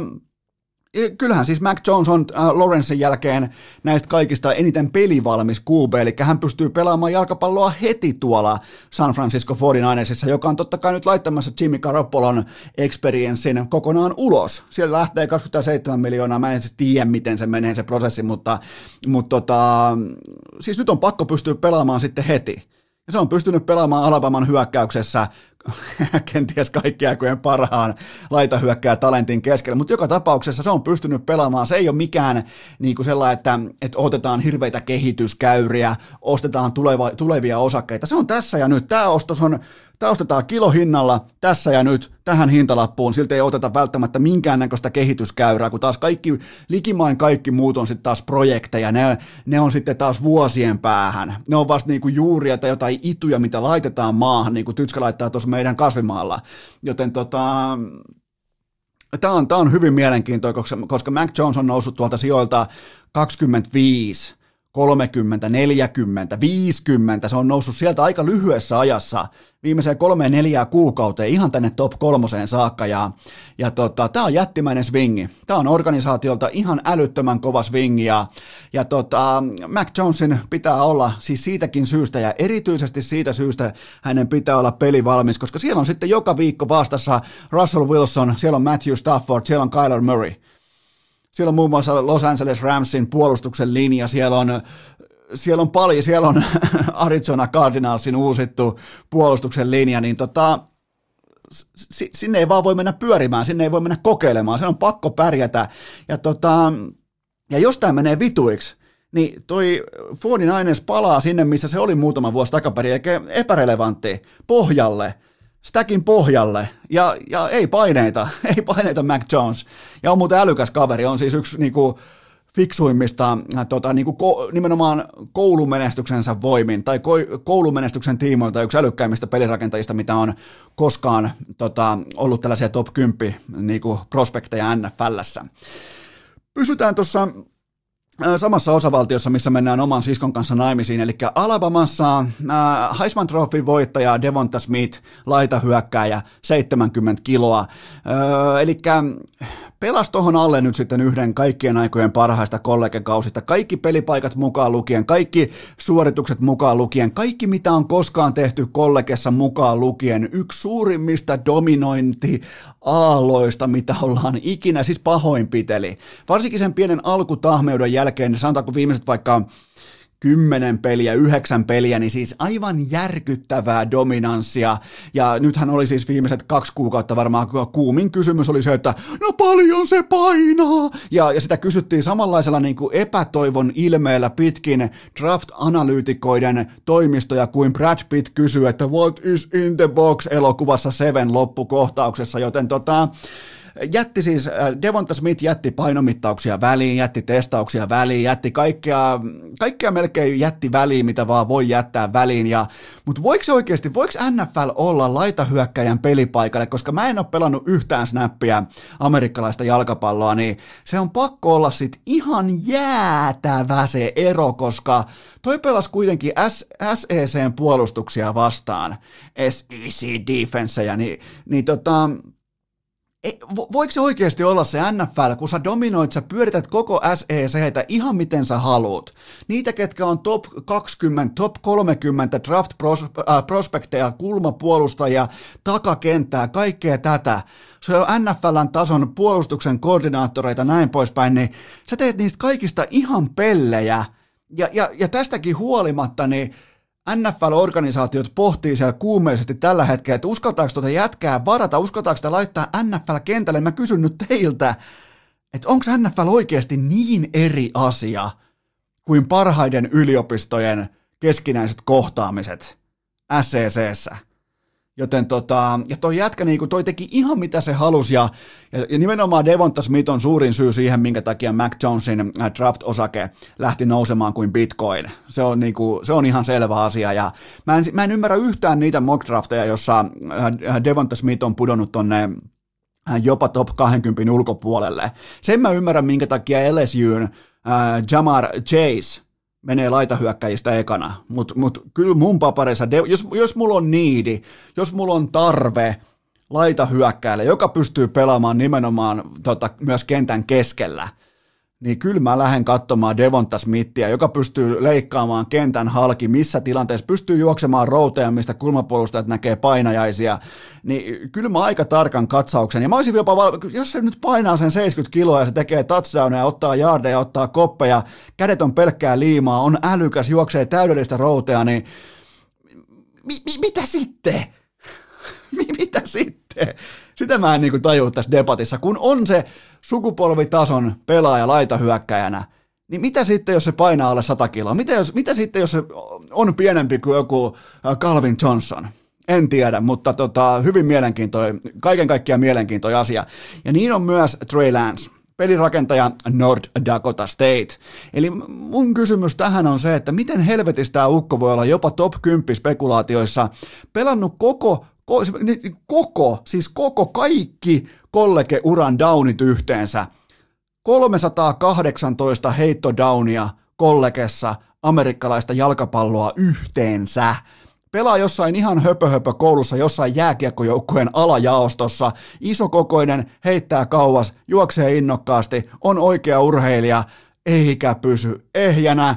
Kyllähän siis Mac Jones on äh, Lawrencen jälkeen näistä kaikista eniten pelivalmis QB, eli hän pystyy pelaamaan jalkapalloa heti tuolla San Francisco 49ersissa, joka on totta kai nyt laittamassa Jimmy Garoppolon experiencein kokonaan ulos. Siellä lähtee 27 miljoonaa, mä en siis tiedä miten se menee se prosessi, mutta, mutta tota, siis nyt on pakko pystyä pelaamaan sitten heti. Ja se on pystynyt pelaamaan Alabaman hyökkäyksessä kenties kaikki aikojen parhaan laitahyökkää talentin keskellä, mutta joka tapauksessa se on pystynyt pelaamaan. Se ei ole mikään niin kuin sellainen, että, että otetaan hirveitä kehityskäyriä, ostetaan tuleva, tulevia osakkeita. Se on tässä ja nyt. Tämä ostos on Tämä ostetaan kilohinnalla tässä ja nyt tähän hintalappuun, silti ei oteta välttämättä minkäännäköistä kehityskäyrää, kun taas kaikki, likimain kaikki muut on sitten taas projekteja, ne, ne on sitten taas vuosien päähän. Ne on vasta niinku juuria tai jotain ituja, mitä laitetaan maahan, niin kuin Tytskä laittaa tuossa meidän kasvimaalla. Joten tota, Tämä on, on hyvin mielenkiintoista, koska, koska Mac Jones on noussut tuolta sijoilta 25 30, 40, 50, se on noussut sieltä aika lyhyessä ajassa viimeiseen kolmeen neljään kuukauteen ihan tänne top kolmoseen saakka ja, ja tota, tämä on jättimäinen swingi. Tämä on organisaatiolta ihan älyttömän kova swingi ja, ja tota, Mac Jonesin pitää olla siis siitäkin syystä ja erityisesti siitä syystä hänen pitää olla pelivalmis, koska siellä on sitten joka viikko vastassa Russell Wilson, siellä on Matthew Stafford, siellä on Kyler Murray. Siellä on muun muassa Los Angeles Ramsin puolustuksen linja, siellä on siellä on paljon, siellä on Arizona Cardinalsin uusittu puolustuksen linja, niin tota, sinne ei vaan voi mennä pyörimään, sinne ei voi mennä kokeilemaan, se on pakko pärjätä. Ja, tota, ja jos tämä menee vituiksi, niin toi Fordin aines palaa sinne, missä se oli muutama vuosi takaperin, eikä epärelevantti pohjalle, stackin pohjalle, ja, ja ei paineita, ei paineita Mac Jones. Ja on muuten älykäs kaveri, on siis yksi niinku, fiksuimmista äh, tota, niin kuin ko, nimenomaan koulumenestyksensä voimin tai ko, koulumenestyksen tiimoilta yksi älykkäimmistä pelirakentajista, mitä on koskaan tota, ollut tällaisia top 10 niin kuin prospekteja NFLssä. Pysytään tuossa samassa osavaltiossa, missä mennään oman siskon kanssa naimisiin, eli Alabamassa äh, Heisman Trophy voittaja Devonta Smith, laitahyökkääjä, 70 kiloa. Äh, eli pelas tuohon alle nyt sitten yhden kaikkien aikojen parhaista kollegekausista. Kaikki pelipaikat mukaan lukien, kaikki suoritukset mukaan lukien, kaikki mitä on koskaan tehty kollegessa mukaan lukien. Yksi suurimmista dominointi aalloista, mitä ollaan ikinä, siis pahoinpiteli. Varsinkin sen pienen alkutahmeuden jälkeen, sanotaanko viimeiset vaikka kymmenen peliä, yhdeksän peliä, niin siis aivan järkyttävää dominanssia. Ja nythän oli siis viimeiset kaksi kuukautta varmaan kuumin kysymys oli se, että no paljon se painaa. Ja, ja sitä kysyttiin samanlaisella niin kuin epätoivon ilmeellä pitkin draft-analyytikoiden toimistoja kuin Brad Pitt kysyy, että what is in the box elokuvassa Seven loppukohtauksessa, joten tota, jätti siis, äh, Devonta Smith jätti painomittauksia väliin, jätti testauksia väliin, jätti kaikkea, kaikkea melkein jätti väliin, mitä vaan voi jättää väliin, ja, mutta voiko se oikeasti, voiko NFL olla laitahyökkäjän pelipaikalle, koska mä en ole pelannut yhtään snappia amerikkalaista jalkapalloa, niin se on pakko olla sit ihan jäätävä se ero, koska toi pelasi kuitenkin SECn puolustuksia vastaan, SEC defensejä, niin, niin tota, voiko se oikeasti olla se NFL, kun sä dominoit, sä pyörität koko SECtä ihan miten sä haluut. Niitä, ketkä on top 20, top 30 draft pros, äh, prospekteja, kulmapuolustajia, takakenttää, kaikkea tätä. Se on NFLn tason puolustuksen koordinaattoreita näin poispäin, niin sä teet niistä kaikista ihan pellejä. Ja, ja, ja tästäkin huolimatta, niin NFL-organisaatiot pohtii siellä kuumeisesti tällä hetkellä, että uskaltaako tuota jätkää varata, uskaltaako sitä laittaa NFL-kentälle. Mä kysyn nyt teiltä, että onko NFL oikeasti niin eri asia kuin parhaiden yliopistojen keskinäiset kohtaamiset SCCssä? Joten tota, ja toi jätkä, niin toi teki ihan mitä se halusi, ja, ja, ja nimenomaan Devonta Smith on suurin syy siihen, minkä takia Mac Jonesin äh, draft-osake lähti nousemaan kuin Bitcoin. Se on, niin kuin, se on ihan selvä asia, ja mä en, mä en ymmärrä yhtään niitä mock drafteja, jossa äh, Devonta Smith on pudonnut tonne äh, jopa top 20 ulkopuolelle. Sen mä ymmärrän, minkä takia LSUn äh, Jamar Chase menee laitahyökkäjistä ekana, mutta mut kyllä mun paparissa, jos, jos mulla on niidi, jos mulla on tarve laitahyökkäjälle, joka pystyy pelaamaan nimenomaan tota, myös kentän keskellä – niin kyllä mä lähden katsomaan Devonta Smithia, joka pystyy leikkaamaan kentän halki, missä tilanteessa pystyy juoksemaan routeja, mistä kulmapuolustajat näkee painajaisia, niin kyllä mä aika tarkan katsauksen, ja mä olisin jopa, jos se nyt painaa sen 70 kiloa ja se tekee touchdownia, ottaa jardeja, ottaa koppeja, kädet on pelkkää liimaa, on älykäs, juoksee täydellistä routea, niin mi- mi- mitä sitten? mitä sitten? Sitä mä en niin tajua tässä debatissa, kun on se sukupolvitason pelaaja laitahyökkäjänä, niin mitä sitten, jos se painaa alle 100 kiloa? Mitä, jos, mitä sitten, jos se on pienempi kuin joku Calvin Johnson? En tiedä, mutta tota, hyvin mielenkiintoinen, kaiken kaikkiaan mielenkiintoinen asia. Ja niin on myös Trey Lance, pelirakentaja North Dakota State. Eli mun kysymys tähän on se, että miten helvetistä tämä ukko voi olla jopa top 10 spekulaatioissa pelannut koko koko, siis koko kaikki kollegeuran downit yhteensä. 318 heittodownia kollegessa amerikkalaista jalkapalloa yhteensä pelaa jossain ihan höpö, höpö koulussa, jossain jääkiekkojoukkueen alajaostossa, isokokoinen, heittää kauas, juoksee innokkaasti, on oikea urheilija, eikä pysy ehjänä.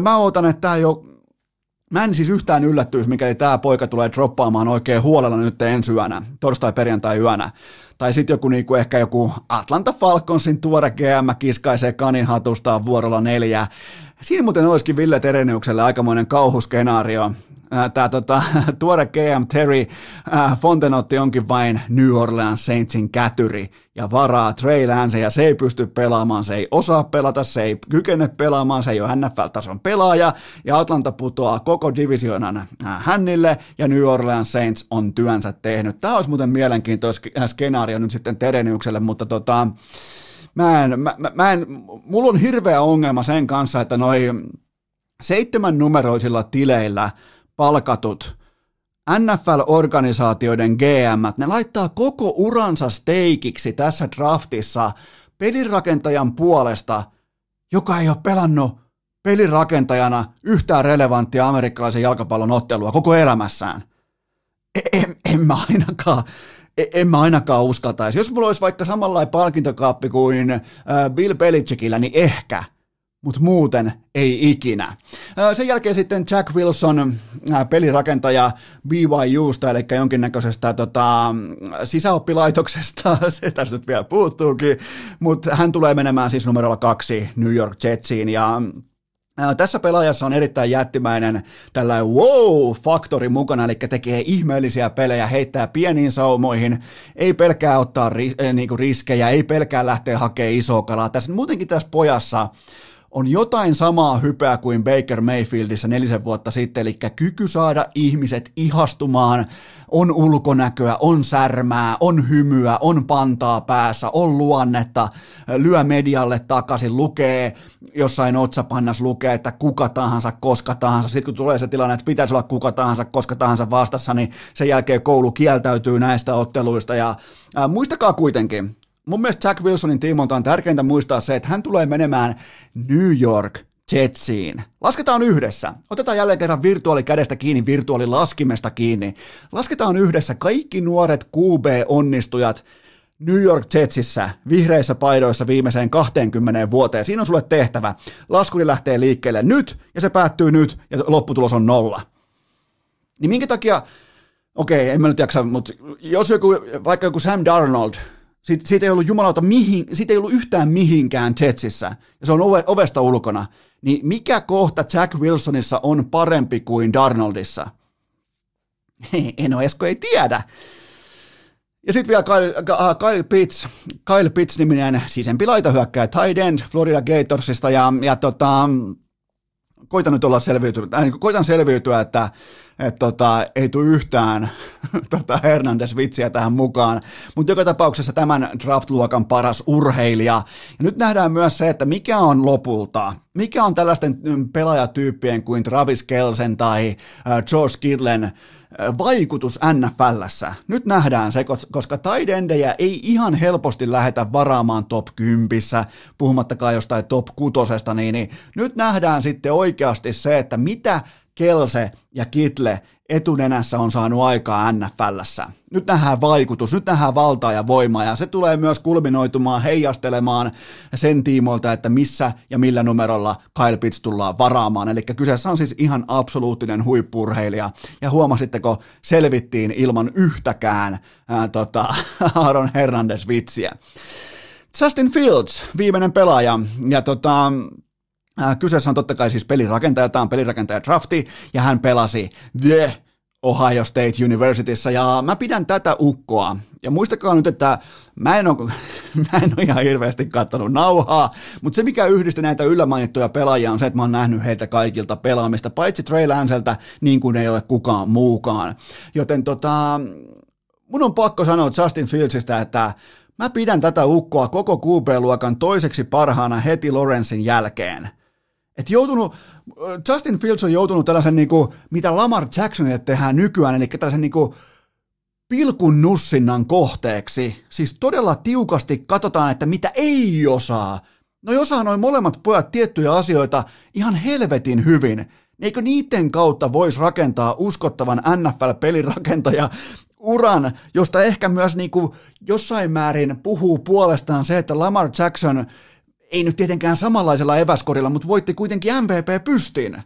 Mä ootan, että tämä jo Mä en siis yhtään yllättyisi, mikäli tämä poika tulee droppaamaan oikein huolella nyt ensi yönä, torstai-perjantai-yönä. Tai sitten joku niinku, ehkä joku Atlanta Falconsin tuore GM kiskaisee kanin hatustaan vuorolla neljä. Siinä muuten olisikin Ville Tereniukselle aikamoinen kauhuskenaario, tämä tota, tuore GM Terry Fontenotti onkin vain New Orleans Saintsin kätyri ja varaa Trey Lance ja se ei pysty pelaamaan, se ei osaa pelata, se ei kykene pelaamaan, se ei ole NFL-tason pelaaja ja Atlanta putoaa koko divisionan hännille ja New Orleans Saints on työnsä tehnyt. Tämä olisi muuten mielenkiintoinen skenaario nyt sitten Tereniukselle, mutta tota, mä en, mä, mä en, mulla on hirveä ongelma sen kanssa, että noi seitsemän numeroisilla tileillä palkatut NFL-organisaatioiden GM, ne laittaa koko uransa steikiksi tässä draftissa pelirakentajan puolesta, joka ei ole pelannut pelirakentajana yhtään relevanttia amerikkalaisen jalkapallon ottelua koko elämässään. En, en, en mä ainakaan, en, en mä ainakaan uskaltaisi. Jos mulla olisi vaikka samanlainen palkintokaappi kuin äh, Bill Belichickillä, niin ehkä – mutta muuten ei ikinä. Sen jälkeen sitten Jack Wilson, pelirakentaja BYUsta, eli jonkinnäköisestä tota, sisäoppilaitoksesta, se tästä nyt vielä puuttuukin, mutta hän tulee menemään siis numerolla kaksi New York Jetsiin, ja tässä pelaajassa on erittäin jättimäinen tällainen wow-faktori mukana, eli tekee ihmeellisiä pelejä, heittää pieniin saumoihin, ei pelkää ottaa ris- niinku riskejä, ei pelkää lähteä hakemaan isoa kalaa. Tässä, muutenkin tässä pojassa on jotain samaa hypeä kuin Baker Mayfieldissä nelisen vuotta sitten, eli kyky saada ihmiset ihastumaan, on ulkonäköä, on särmää, on hymyä, on pantaa päässä, on luonnetta, lyö medialle takaisin, lukee jossain otsapannas lukee, että kuka tahansa, koska tahansa. Sitten kun tulee se tilanne, että pitäisi olla kuka tahansa, koska tahansa vastassa, niin sen jälkeen koulu kieltäytyy näistä otteluista. Ja ää, muistakaa kuitenkin, mun mielestä Jack Wilsonin tiimolta on tärkeintä muistaa se, että hän tulee menemään New York Jetsiin. Lasketaan yhdessä. Otetaan jälleen kerran virtuaalikädestä kiinni, virtuaalilaskimesta kiinni. Lasketaan yhdessä kaikki nuoret QB-onnistujat New York Jetsissä vihreissä paidoissa viimeiseen 20 vuoteen. Siinä on sulle tehtävä. Laskuri lähtee liikkeelle nyt ja se päättyy nyt ja lopputulos on nolla. Niin minkä takia, okei, en mä nyt jaksa, mutta jos joku, vaikka joku Sam Darnold – siitä, siitä ei ollut jumalauta mihin, siitä ei ollut yhtään mihinkään Jetsissä, ja se on ove, ovesta ulkona, niin mikä kohta Jack Wilsonissa on parempi kuin Darnoldissa? en ole Esko ei tiedä. Ja sitten vielä Kyle, Kyle Pitts, Kyle Pitts-niminen sisempi laitahyökkäjä, tight end Florida Gatorsista, ja, ja tota, koitan nyt olla selviytyä, äh, niin koitan selviytyä, että et tota, ei tule yhtään tota Hernandez-vitsiä tähän mukaan, mutta joka tapauksessa tämän draft-luokan paras urheilija. Ja nyt nähdään myös se, että mikä on lopulta, mikä on tällaisten mm, pelaajatyyppien kuin Travis Kelsen tai äh, George Kidlen vaikutus NFLssä. Nyt nähdään se, koska taidendejä ei ihan helposti lähetä varaamaan top 10, puhumattakaan jostain top 6, niin, niin nyt nähdään sitten oikeasti se, että mitä Kelse ja Kitle etunenässä on saanut aikaa NFLssä. Nyt nähdään vaikutus, nyt nähdään valtaa ja voimaa ja se tulee myös kulminoitumaan, heijastelemaan sen tiimoilta, että missä ja millä numerolla Kyle Pitts tullaan varaamaan. Eli kyseessä on siis ihan absoluuttinen huippurheilija ja huomasitteko, selvittiin ilman yhtäkään ää, tota, Aaron Hernandez-vitsiä. Justin Fields, viimeinen pelaaja, ja tota, kyseessä on totta kai siis pelirakentaja, tämä on pelirakentaja drafti, ja hän pelasi The Ohio State Universityssä, ja mä pidän tätä ukkoa. Ja muistakaa nyt, että mä en ole, mä en ole ihan hirveästi katsonut nauhaa, mutta se mikä yhdisti näitä yllämainittuja pelaajia on se, että mä oon nähnyt heiltä kaikilta pelaamista, paitsi Trey Lanceltä, niin kuin ei ole kukaan muukaan. Joten tota, mun on pakko sanoa Justin Fieldsistä, että mä pidän tätä ukkoa koko QB-luokan toiseksi parhaana heti Lorenzin jälkeen – et joutunut, Justin Fields on joutunut tällaisen, niin kuin, mitä Lamar Jacksonille tehdään nykyään, eli tällaisen niin kuin, pilkun nussinnan kohteeksi. Siis todella tiukasti katsotaan, että mitä ei osaa, No osaa noin molemmat pojat tiettyjä asioita ihan helvetin hyvin, niin eikö niiden kautta voisi rakentaa uskottavan NFL-pelirakentaja uran, josta ehkä myös niin kuin jossain määrin puhuu puolestaan se, että Lamar Jackson ei nyt tietenkään samanlaisella eväskorilla, mutta voitti kuitenkin MVP pystin.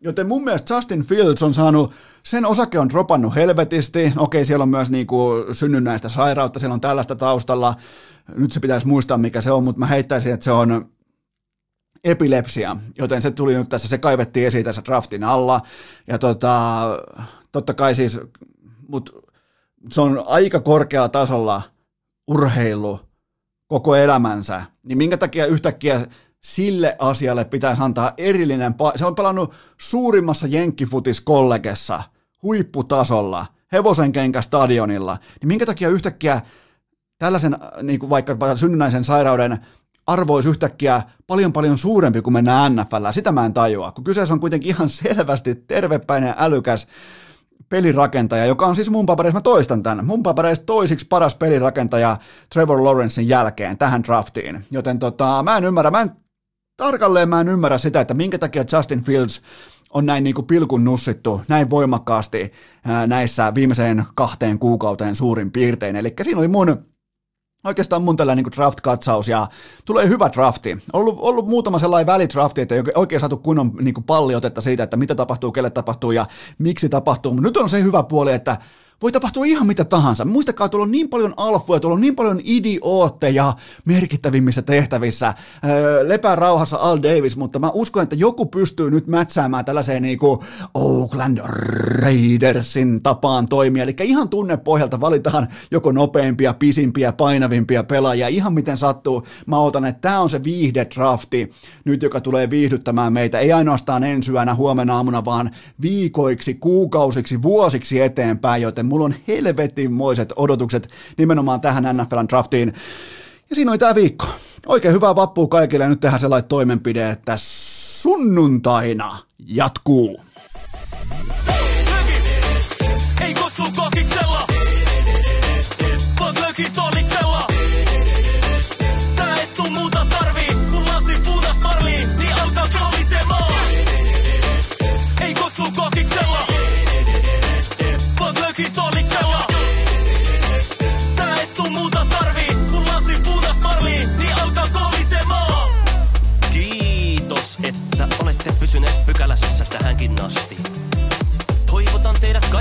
Joten mun mielestä Justin Fields on saanut, sen osake on dropannut helvetisti. Okei, siellä on myös niin kuin synnynnäistä sairautta, siellä on tällaista taustalla. Nyt se pitäisi muistaa, mikä se on, mutta mä heittäisin, että se on epilepsia, joten se tuli nyt tässä, se kaivettiin esiin tässä draftin alla. Ja tota, totta kai siis, mutta se on aika korkealla tasolla urheilu koko elämänsä, niin minkä takia yhtäkkiä sille asialle pitäisi antaa erillinen, pa- se on pelannut suurimmassa jenkkifutiskollegessa, huipputasolla, hevosen kenkä stadionilla, niin minkä takia yhtäkkiä tällaisen niin kuin vaikka synnynnäisen sairauden arvoisi yhtäkkiä paljon paljon suurempi kuin mennään NFL. Sitä mä en tajua, kun kyseessä on kuitenkin ihan selvästi tervepäinen älykäs pelirakentaja, joka on siis mun papereissa, mä toistan tämän, mun papereissa toisiksi paras pelirakentaja Trevor Lawrencein jälkeen tähän draftiin. Joten tota, mä en ymmärrä, mä en, tarkalleen mä en ymmärrä sitä, että minkä takia Justin Fields on näin niin kuin pilkun nussittu näin voimakkaasti näissä viimeiseen kahteen kuukauteen suurin piirtein. Eli siinä oli mun oikeastaan mun tällainen niin draft-katsaus ja tulee hyvä drafti. Ollut, ollut muutama sellainen välidrafti, että ei oikein saatu kunnon niin kuin palliotetta siitä, että mitä tapahtuu, kelle tapahtuu ja miksi tapahtuu. Mutta nyt on se hyvä puoli, että voi tapahtua ihan mitä tahansa. Muistakaa, tuolla on niin paljon alfoja, tuolla on niin paljon idiootteja merkittävimmissä tehtävissä. Öö, lepää rauhassa Al Davis, mutta mä uskon, että joku pystyy nyt mätsäämään tällaiseen niin kuin Oakland Raidersin tapaan toimia. Eli ihan tunnepohjalta valitaan joko nopeimpia, pisimpiä, painavimpia pelaajia, ihan miten sattuu. Mä otan, että tämä on se viihdedrafti nyt, joka tulee viihdyttämään meitä, ei ainoastaan ensi yönä, huomenna aamuna, vaan viikoiksi, kuukausiksi, vuosiksi eteenpäin, joten mulla on helvetinmoiset odotukset nimenomaan tähän NFLn draftiin. Ja siinä oli tämä viikko. Oikein hyvää vappua kaikille ja nyt tehdään sellainen toimenpide, että sunnuntaina jatkuu.